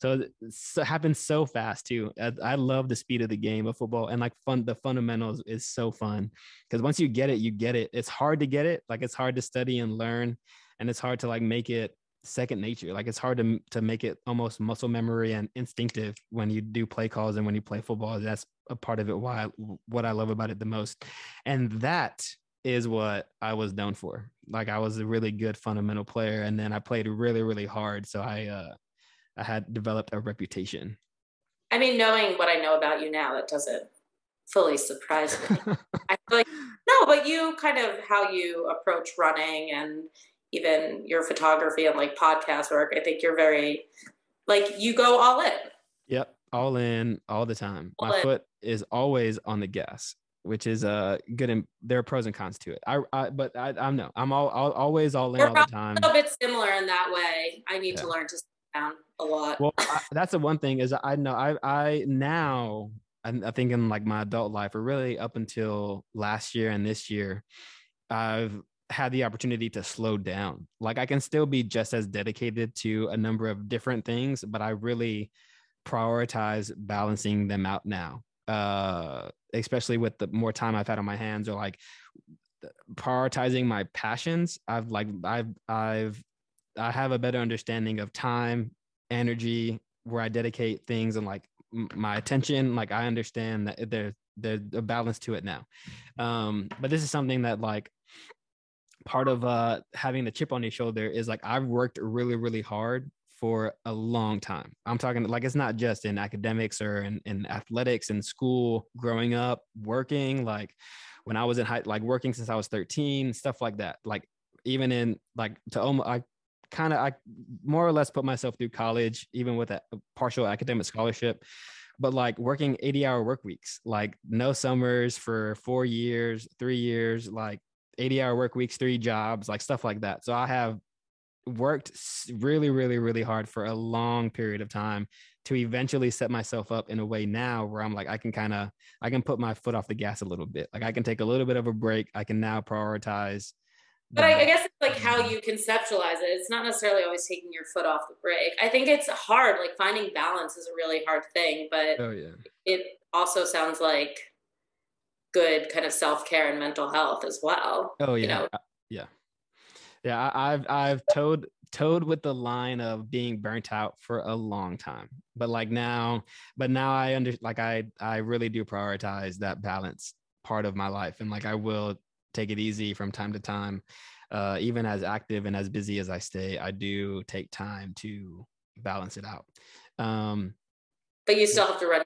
So it happens so fast too. I, I love the speed of the game of football and like fun the fundamentals is so fun. Because once you get it you get it. It's hard to get it. Like it's hard to study and learn and it's hard to like make it second nature. Like it's hard to to make it almost muscle memory and instinctive when you do play calls and when you play football. That's a part of it. Why what I love about it the most, and that is what I was known for. Like I was a really good fundamental player, and then I played really really hard. So I uh, I had developed a reputation. I mean, knowing what I know about you now, that doesn't fully surprise me. (laughs) I feel like no, but you kind of how you approach running and even your photography and like podcast work. I think you're very like you go all in. Yep, all in all the time. All My in. foot is always on the gas, which is uh good. And there are pros and cons to it. I, I but I, I'm no, I'm all, all always all in We're all the time. A bit similar in that way. I need yeah. to learn to slow down a lot. Well, I, that's the one thing is I know I I now I think in like my adult life, or really up until last year and this year, I've had the opportunity to slow down. Like I can still be just as dedicated to a number of different things, but I really prioritize balancing them out now. Uh, especially with the more time I've had on my hands or like prioritizing my passions. I've like I've I've I have a better understanding of time, energy, where I dedicate things and like my attention. Like I understand that there's there's a balance to it now. Um, but this is something that like part of uh having the chip on your shoulder is like I've worked really, really hard for a long time. I'm talking like it's not just in academics or in, in athletics in school, growing up, working, like when I was in high, like working since I was 13, stuff like that. Like even in like to almost, I kind of, I more or less put myself through college, even with a partial academic scholarship, but like working 80 hour work weeks, like no summers for four years, three years, like 80 hour work weeks, three jobs, like stuff like that. So I have worked really, really, really hard for a long period of time to eventually set myself up in a way now where I'm like, I can kind of, I can put my foot off the gas a little bit. Like I can take a little bit of a break. I can now prioritize. But I, I guess it's like how mm-hmm. you conceptualize it. It's not necessarily always taking your foot off the brake. I think it's hard. Like finding balance is a really hard thing, but oh, yeah. it also sounds like good kind of self care and mental health as well. Oh yeah, you know? yeah, yeah. I, have I've toed toed with the line of being burnt out for a long time, but like now, but now I under like I I really do prioritize that balance part of my life, and like I will take it easy from time to time. Uh, even as active and as busy as I stay, I do take time to balance it out. Um, but you still have to run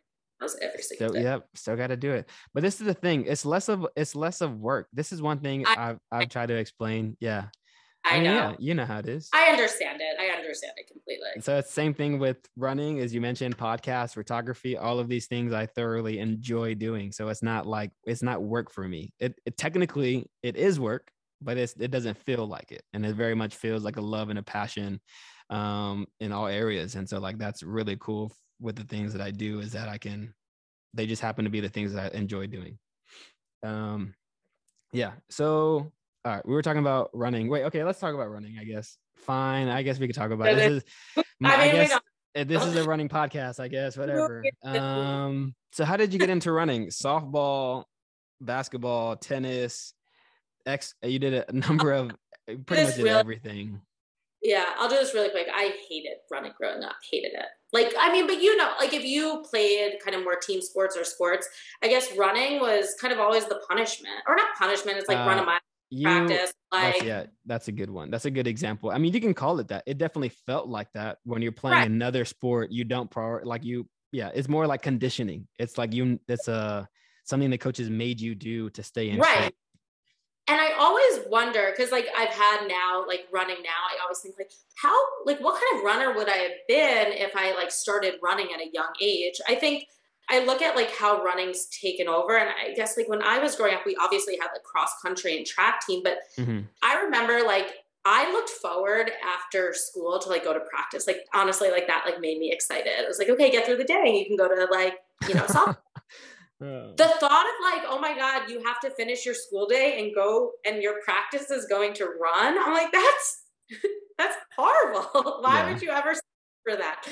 every single so, day. Yep, still got to do it. But this is the thing; it's less of it's less of work. This is one thing I, have I've tried to explain. Yeah, I, I mean, know. Yeah, you know how it is. I understand it. I understand it completely. So it's same thing with running, as you mentioned, podcast, photography, all of these things I thoroughly enjoy doing. So it's not like it's not work for me. It, it technically it is work, but it's it doesn't feel like it, and it very much feels like a love and a passion um in all areas. And so like that's really cool with the things that I do is that I can they just happen to be the things that I enjoy doing. Um yeah. So all right, we were talking about running. Wait, okay, let's talk about running, I guess. Fine. I guess we could talk about it. This is (laughs) my, I, mean, I guess eh, this is a running podcast, I guess, whatever. Um so how did you get into running? Softball, basketball, tennis, X you did a number of pretty much did everything Yeah, I'll do this really quick. I hated running growing up. Hated it. Like, I mean, but you know, like if you played kind of more team sports or sports, I guess running was kind of always the punishment, or not punishment. It's like uh, run a mile you, practice. Like, that's, yeah, that's a good one. That's a good example. I mean, you can call it that. It definitely felt like that when you're playing right. another sport. You don't prior like you. Yeah, it's more like conditioning. It's like you. It's a something the coaches made you do to stay in right. shape and I always wonder because like I've had now like running now I always think like how like what kind of runner would I have been if I like started running at a young age? I think I look at like how running's taken over and I guess like when I was growing up we obviously had like cross country and track team but mm-hmm. I remember like I looked forward after school to like go to practice. Like honestly like that like made me excited. It was like okay get through the day. And you can go to like you know softball the thought of like, oh my God, you have to finish your school day and go and your practice is going to run. I'm like, that's (laughs) that's horrible. (laughs) Why yeah. would you ever for that?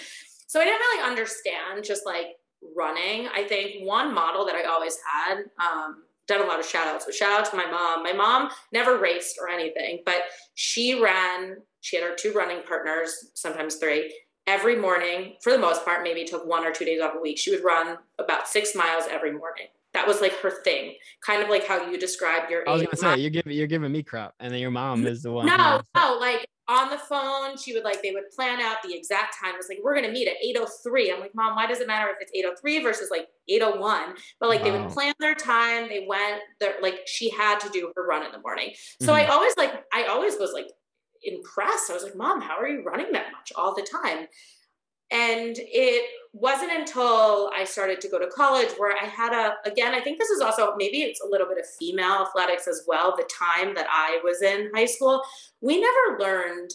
So I didn't really understand just like running. I think one model that I always had, um, done a lot of shout outs, but shout out to my mom. My mom never raced or anything, but she ran, she had her two running partners, sometimes three, every morning, for the most part, maybe took one or two days off a week. She would run about six miles every morning. That was like her thing, kind of like how you describe your. I was gonna say you're giving you're giving me crap, and then your mom is the one. No, no, like on the phone, she would like they would plan out the exact time. It was like we're gonna meet at eight oh three. I'm like, mom, why does it matter if it's eight oh three versus like eight oh one? But like wow. they would plan their time. They went there. Like she had to do her run in the morning. So mm-hmm. I always like I always was like impressed. I was like, Mom, how are you running that much all the time? And it wasn't until I started to go to college where I had a, again, I think this is also maybe it's a little bit of female athletics as well. The time that I was in high school, we never learned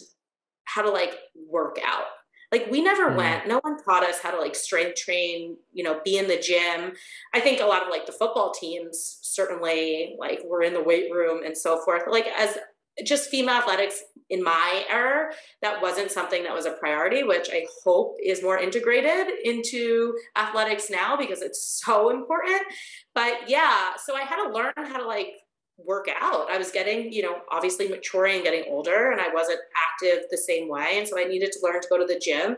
how to like work out. Like we never mm. went, no one taught us how to like strength train, you know, be in the gym. I think a lot of like the football teams certainly like were in the weight room and so forth. Like as just female athletics in my era that wasn't something that was a priority which i hope is more integrated into athletics now because it's so important. But yeah so i had to learn how to like work out. I was getting you know obviously maturing getting older and i wasn't active the same way and so i needed to learn to go to the gym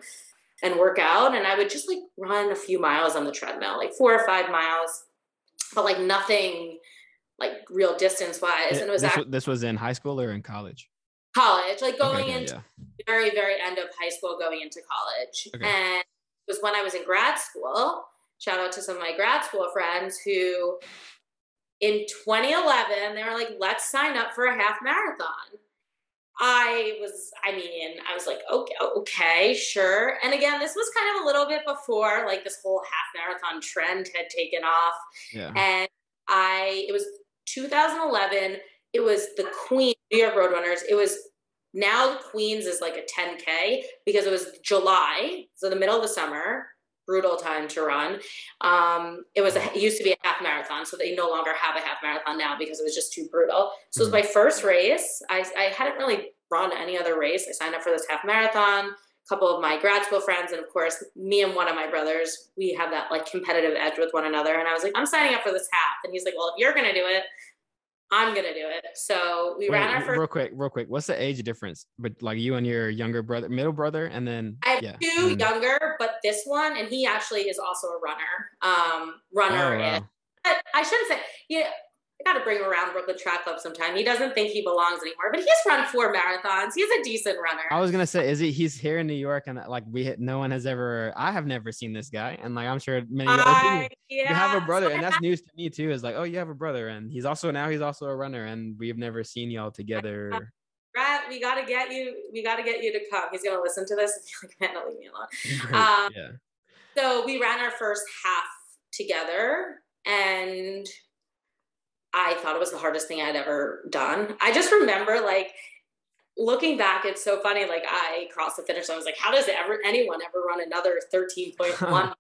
and work out and i would just like run a few miles on the treadmill like four or five miles but like nothing like real distance wise. And it was this, actually, this was in high school or in college? College, like going okay, into yeah. very, very end of high school, going into college. Okay. And it was when I was in grad school. Shout out to some of my grad school friends who in 2011, they were like, let's sign up for a half marathon. I was, I mean, I was like, okay, okay, sure. And again, this was kind of a little bit before like this whole half marathon trend had taken off. Yeah. And I, it was 2011. It was the Queen New York Roadrunners. It was now the Queens is like a 10k because it was July, so the middle of the summer. Brutal time to run. Um, it was a, it used to be a half marathon, so they no longer have a half marathon now because it was just too brutal. So it was mm-hmm. my first race. I, I hadn't really run any other race. I signed up for this half marathon couple of my grad school friends and of course me and one of my brothers we have that like competitive edge with one another and i was like i'm signing up for this half and he's like well if you're gonna do it I'm gonna do it. So we Wait, ran our first. Real quick, real quick. What's the age difference? But like you and your younger brother, middle brother, and then I have yeah. 2 mm. younger, but this one, and he actually is also a runner. Um, runner. Oh, wow. But I shouldn't say. Yeah, I got to bring him around Brooklyn Track Club sometime. He doesn't think he belongs anymore, but he's run four marathons. He's a decent runner. I was gonna say, is he? He's here in New York, and like we, no one has ever. I have never seen this guy, and like I'm sure many other people. Yeah. You have a brother, and that's news to me too. Is like, oh, you have a brother, and he's also now he's also a runner, and we've never seen y'all together. (laughs) Brett, we gotta get you. We gotta get you to come. He's gonna listen to this and be like, (laughs) man, leave me alone. (laughs) Um, yeah. So we ran our first half together, and I thought it was the hardest thing I'd ever done. I just remember like looking back, it's so funny. Like I crossed the finish line. I was like, how does ever anyone ever run another 13.1 (laughs) miles?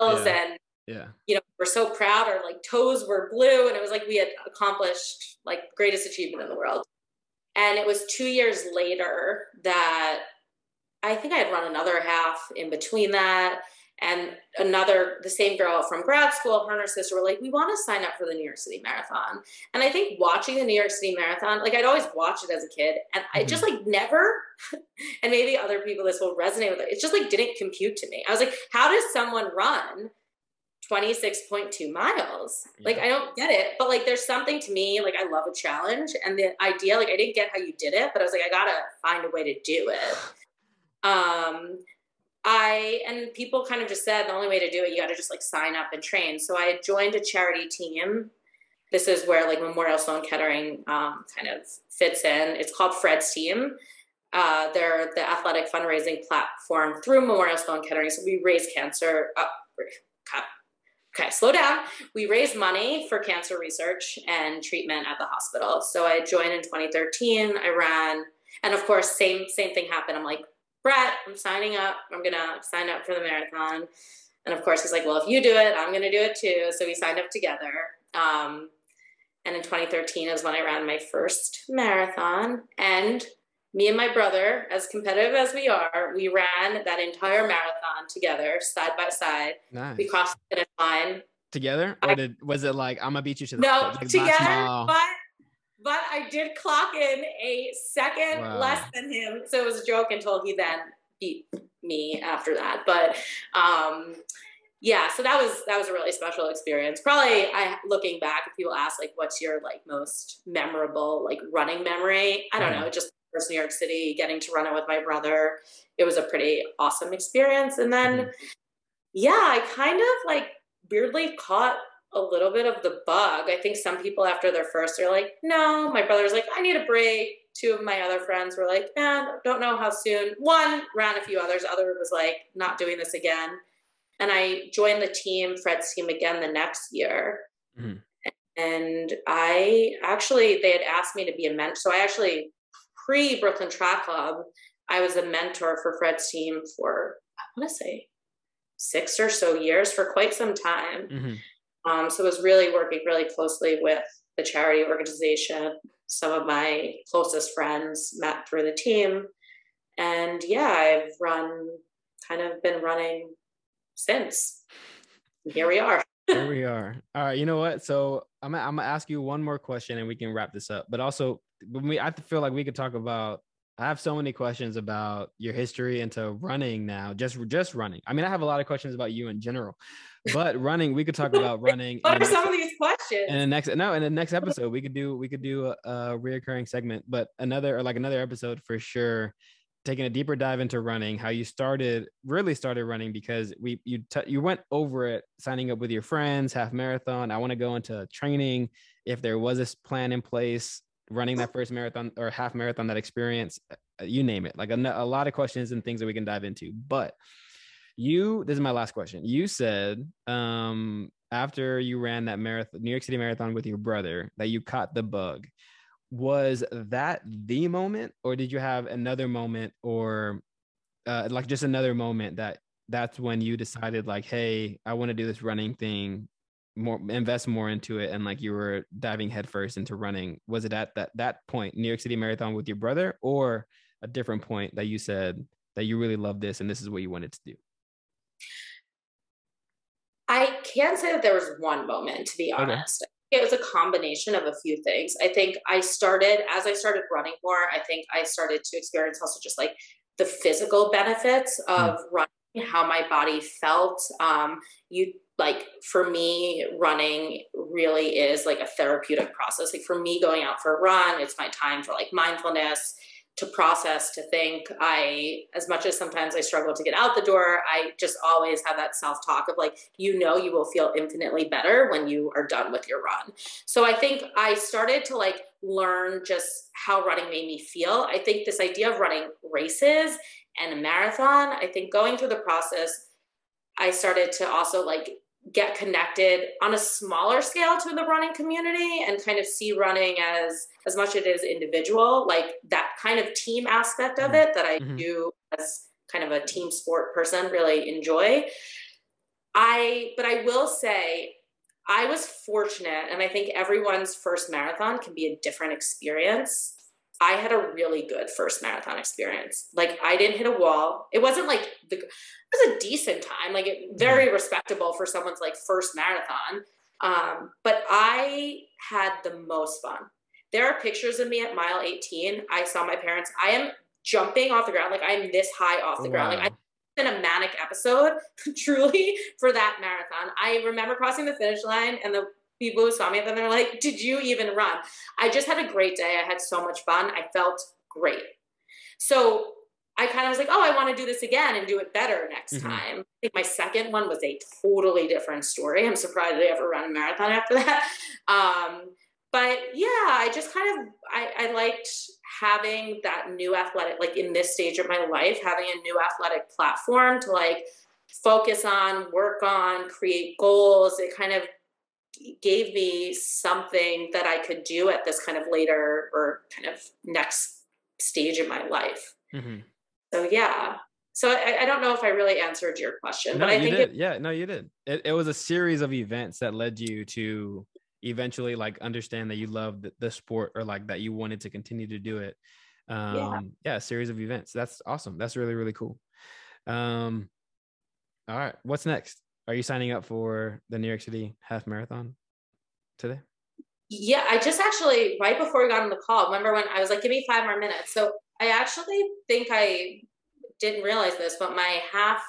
yeah. And yeah, you know, we're so proud. Our like toes were blue, and it was like we had accomplished like greatest achievement in the world. And it was two years later that I think I had run another half in between that. And another the same girl from grad school her and her sister were like we want to sign up for the new york city marathon and i think watching the new york city marathon like i'd always watched it as a kid and mm-hmm. i just like never (laughs) and maybe other people this will resonate with it it just like didn't compute to me i was like how does someone run 26.2 miles yeah. like i don't get it but like there's something to me like i love a challenge and the idea like i didn't get how you did it but i was like i gotta find a way to do it (sighs) um I and people kind of just said the only way to do it, you got to just like sign up and train. So I joined a charity team. This is where like Memorial Sloan Kettering um, kind of fits in. It's called Fred's Team. Uh, they're the athletic fundraising platform through Memorial Sloan Kettering. So we raise cancer. Uh, okay, slow down. We raise money for cancer research and treatment at the hospital. So I joined in 2013. I ran, and of course, same same thing happened. I'm like, Brett, I'm signing up. I'm going to sign up for the marathon. And of course, he's like, well, if you do it, I'm going to do it too. So we signed up together. Um, and in 2013 is when I ran my first marathon. And me and my brother, as competitive as we are, we ran that entire marathon together, side by side. Nice. We crossed the finish line together, or did was it like I'm gonna beat you to the no like together? But but I did clock in a second wow. less than him. So it was a joke until he then beat me after that. But um, yeah, so that was that was a really special experience. Probably I looking back, if people ask like what's your like most memorable like running memory, I don't know, just first New York City, getting to run it with my brother. It was a pretty awesome experience. And then mm-hmm. yeah, I kind of like weirdly caught a little bit of the bug. I think some people after their first are like, no. My brother's like, I need a break. Two of my other friends were like, eh, don't know how soon. One ran a few others. Other was like, not doing this again. And I joined the team, Fred's team again the next year. Mm-hmm. And I actually, they had asked me to be a mentor. So I actually, pre Brooklyn Track Club, I was a mentor for Fred's team for, I want to say, six or so years for quite some time. Mm-hmm. Um, so I was really working really closely with the charity organization. Some of my closest friends met through the team. And yeah, I've run, kind of been running since. Here we are. (laughs) Here we are. All right. You know what? So I'm gonna, I'm gonna ask you one more question and we can wrap this up. But also, we I feel like we could talk about I have so many questions about your history into running now, just just running. I mean, I have a lot of questions about you in general, but running, we could talk about (laughs) running. what are some of these questions? In the next, no, in the next episode, we could do we could do a, a reoccurring segment, but another or like another episode for sure. Taking a deeper dive into running, how you started, really started running because we you t- you went over it, signing up with your friends, half marathon. I want to go into training if there was this plan in place running that first marathon or half marathon, that experience, uh, you name it, like a, a lot of questions and things that we can dive into. But you, this is my last question. You said um, after you ran that marathon, New York City marathon with your brother, that you caught the bug. Was that the moment, or did you have another moment, or uh, like just another moment that that's when you decided, like, hey, I want to do this running thing more invest more into it and like you were diving headfirst into running was it at that that point new york city marathon with your brother or a different point that you said that you really love this and this is what you wanted to do i can't say that there was one moment to be honest okay. it was a combination of a few things i think i started as i started running more i think i started to experience also just like the physical benefits of mm. running how my body felt um, you like for me running really is like a therapeutic process. Like for me going out for a run it's my time for like mindfulness to process to think. I as much as sometimes i struggle to get out the door i just always have that self-talk of like you know you will feel infinitely better when you are done with your run. So i think i started to like learn just how running made me feel. I think this idea of running races and a marathon i think going through the process I started to also like get connected on a smaller scale to the running community and kind of see running as as much as it is individual like that kind of team aspect of mm-hmm. it that i mm-hmm. do as kind of a team sport person really enjoy i but i will say i was fortunate and i think everyone's first marathon can be a different experience I had a really good first marathon experience. Like I didn't hit a wall. It wasn't like the it was a decent time, like it, very mm-hmm. respectable for someone's like first marathon. Um, but I had the most fun. There are pictures of me at mile 18. I saw my parents. I am jumping off the ground, like I'm this high off the wow. ground. Like I in a manic episode, (laughs) truly, for that marathon. I remember crossing the finish line and the people who saw me then they're like, Did you even run? I just had a great day. I had so much fun. I felt great. So I kind of was like, oh, I want to do this again and do it better next mm-hmm. time. I think my second one was a totally different story. I'm surprised I ever ran a marathon after that. (laughs) Um, but yeah, I just kind of I, I liked having that new athletic, like in this stage of my life, having a new athletic platform to like focus on, work on, create goals. It kind of gave me something that I could do at this kind of later or kind of next stage in my life. Mm-hmm. So yeah. So I, I, don't know if I really answered your question, no, but I think it, yeah, no, you did. It, it was a series of events that led you to eventually like understand that you loved the, the sport or like that you wanted to continue to do it. Um, yeah. yeah, a series of events. That's awesome. That's really really cool. Um, all right, what's next? Are you signing up for the New York City Half Marathon today? Yeah, I just actually right before we got on the call. Remember when I was like, "Give me five more minutes." So I actually think I didn't realize this, but my half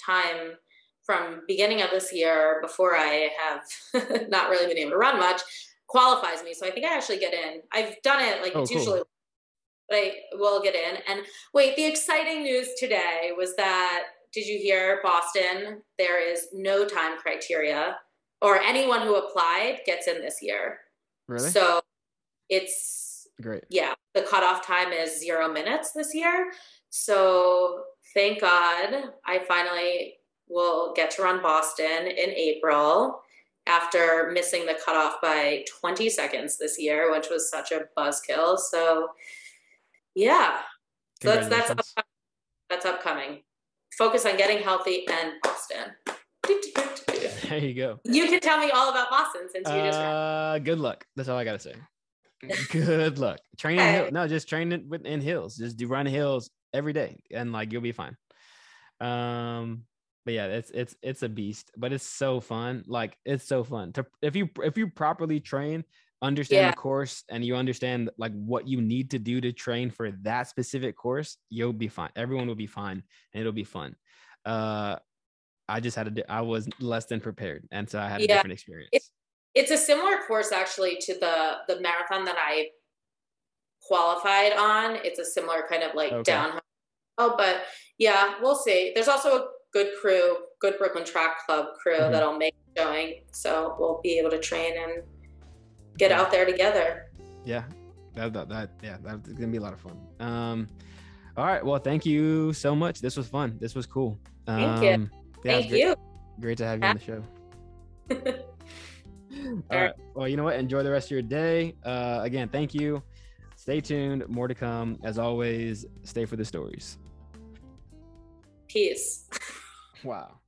time from beginning of this year, before I have (laughs) not really been able to run much, qualifies me. So I think I actually get in. I've done it like oh, it's cool. usually, but I will get in. And wait, the exciting news today was that did you hear Boston? There is no time criteria, or anyone who applied gets in this year. Really? So it's great. Yeah, the cutoff time is zero minutes this year. So thank God I finally will get to run Boston in April after missing the cutoff by 20 seconds this year, which was such a buzzkill. So yeah, so that's that's upcoming. that's upcoming focus on getting healthy and Boston. There you go. You can tell me all about Boston since you just uh, good luck. That's all I gotta say. good luck. Training okay. no, just train it within hills. Just do run hills every day, and like you'll be fine. Um, but yeah, it's it's it's a beast, but it's so fun. Like it's so fun to if you if you properly train, understand yeah. the course, and you understand like what you need to do to train for that specific course, you'll be fine. Everyone will be fine, and it'll be fun. Uh, I just had a I was less than prepared, and so I had a yeah. different experience. It's, it's a similar course actually to the the marathon that I qualified on. It's a similar kind of like okay. downhill. Oh, but yeah, we'll see. There's also a good crew, good Brooklyn Track Club crew mm-hmm. that'll make showing. So we'll be able to train and get out there together. Yeah, that, that, that yeah, that's gonna be a lot of fun. Um, all right, well, thank you so much. This was fun. This was cool. Um, thank you. Um, yeah, thank great, you. Great to have you on the show. (laughs) all right. Well, you know what? Enjoy the rest of your day. Uh, again, thank you. Stay tuned. More to come. As always, stay for the stories. Peace. (laughs) Wow.